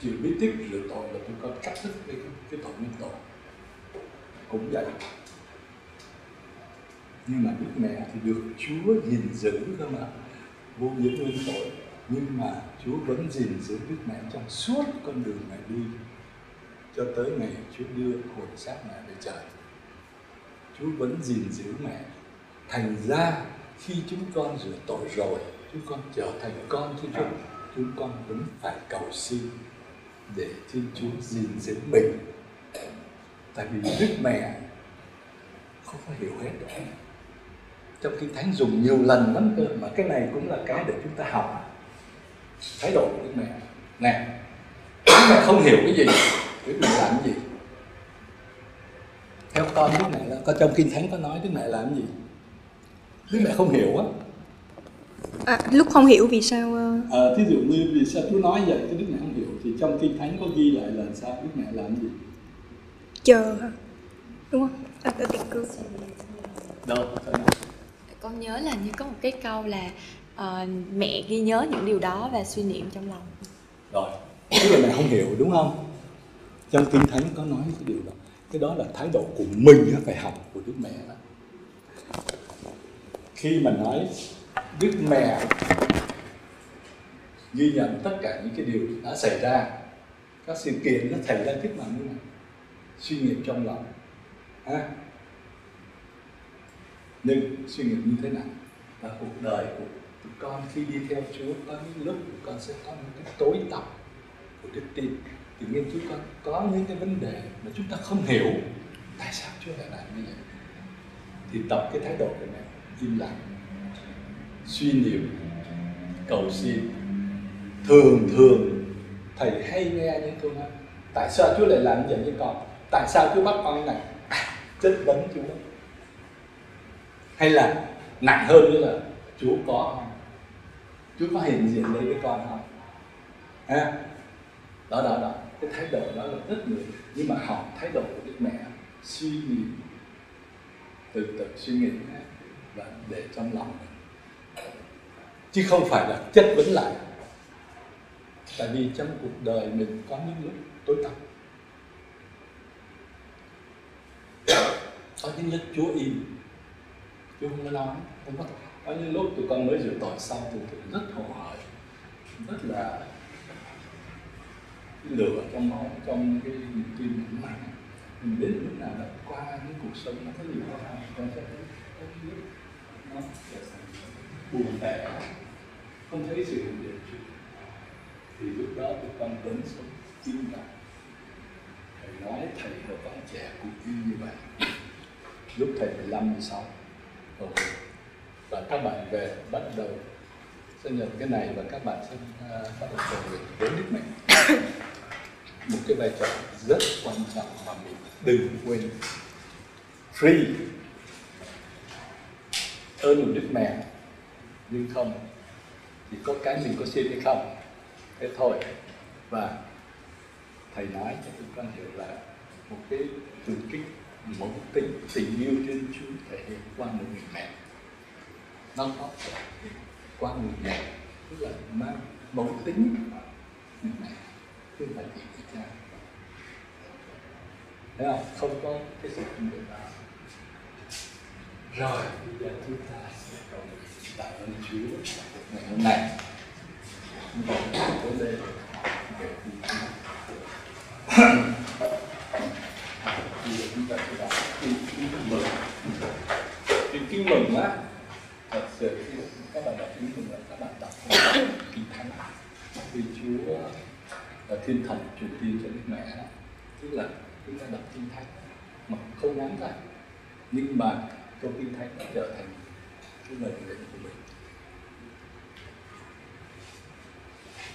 chịu biết tích rửa tội là tụi con cắt đứt cái, cái tội nhân tội. Cũng vậy nhưng mà Đức Mẹ thì được Chúa gìn giữ cơ mà. Vô nhiễm nguyên tội, nhưng mà Chúa vẫn gìn giữ Đức Mẹ trong suốt con đường mẹ đi, cho tới ngày Chúa đưa hồn xác mẹ về trời. Chúa vẫn gìn giữ mẹ, thành ra khi chúng con rửa tội rồi, chúng con trở thành con Thiên Chúa chúng con vẫn phải cầu xin để Thiên Chúa gìn giữ mình. Tại vì Đức Mẹ không có hiểu hết. đâu trong kinh thánh dùng nhiều lần lắm cơ mà cái này cũng là cái để chúng ta học thái độ của Đức Mẹ nè Đức Mẹ không hiểu cái gì Đức Mẹ làm cái gì theo con Đức Mẹ là có trong kinh thánh có nói Đức Mẹ làm cái gì Đức Mẹ không hiểu á À, lúc không hiểu vì sao ờ, à, thí dụ như vì sao Chúa nói vậy cái Đức Mẹ không hiểu thì trong kinh thánh có ghi lại là sao Đức Mẹ làm cái gì chờ hả? Đúng không? À, tiện cư. đâu? Con nhớ là như có một cái câu là uh, mẹ ghi nhớ những điều đó và suy niệm trong lòng. Rồi cái này mẹ không hiểu đúng không? Trong kinh thánh có nói cái điều đó. Cái đó là thái độ của mình phải học của đức mẹ đó. Khi mà nói đức mẹ ghi nhận tất cả những cái điều đã xảy ra các sự kiện nó xảy ra trước mặt như này suy nghiệm trong lòng. Ha? Nhưng suy nghĩ như thế nào và cuộc đời của tụi con khi đi theo Chúa có những lúc tụi con sẽ có những cái tối tăm của đức tin. Tự nhiên chúng con có những cái vấn đề mà chúng ta không hiểu. Tại sao Chúa lại làm như vậy? Thì tập cái thái độ của mẹ im lặng suy niệm cầu xin. Thường thường thầy hay nghe những câu nói tại sao Chúa lại làm như vậy với con? Tại sao Chúa bắt con này? À, chất vấn Chúa hay là nặng hơn nữa là chú có không? Chú có hiện diện đấy với con không? Ha đó đó đó. Cái thái độ đó là rất người nhưng mà học thái độ của đức mẹ, suy nghĩ, từ từ suy nghĩ và để trong lòng mình. Chứ không phải là chất vấn lại. Tại vì trong cuộc đời mình có những lúc tối tăm. Có những lúc Chúa im chứ không có nói không có. Có những lúc tụi con mới rửa tội xong thì tụi rất hồ hởi rất là lửa trong máu, trong cái niềm tin mình mạnh. Mình đến lúc nào đã qua những cuộc sống nó có nhiều khó khăn, con sẽ thấy nó trở thành buồn tẻ không thấy sự hiện diện Chúa thì lúc đó tụi con vẫn sống tin lặng. Thầy nói thầy là con trẻ cũng y như vậy. Lúc thầy 15 16 và các bạn về bắt đầu sẽ nhận cái này và các bạn sẽ uh, bắt đầu cầu nguyện với Đức Mẹ. Một cái vai trò rất quan trọng mà mình đừng quên. Free. Ơn của Đức Mẹ. Nhưng không thì có cái mình có xin hay không thế thôi. Và thầy nói cho chúng con hiểu là một cái từ kích mẫu tính tình yêu trên Chúa thể hiện qua một người mẹ. Nó có thể hiện qua người mẹ tức là mang mẫu tính người mẹ chứ không phải chỉ người cha. Thấy không? Không có cái sự phân biệt đó Rồi, bây giờ chúng ta sẽ cầu nguyện tạ ơn Chúa. Ngày hôm nay Chúng ta sẽ lên về thì chúng ta sẽ đọc kinh kinh mừng Kinh kinh mừng á Thật sự khi các bạn đọc kinh mừng là các bạn đọc kinh thánh Vì Chúa là thiên thần truyền tin cho Đức Mẹ đó. Tức là chúng ta đọc kinh thánh mà không ngắn ra nhưng mà câu kinh thánh đã trở thành cái lời nguyện của mình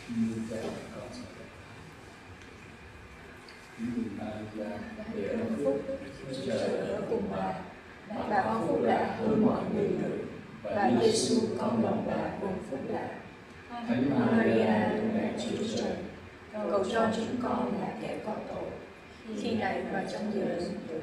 như vậy con để ơn phúc chờ ở cùng bà bà có phúc lạ hơn mọi người nữ và Giêsu con lòng bà cùng phúc lạ Thánh Maria mẹ Chúa Trời cầu cho chúng con là kẻ có tội, khi này và trong giờ sinh tử.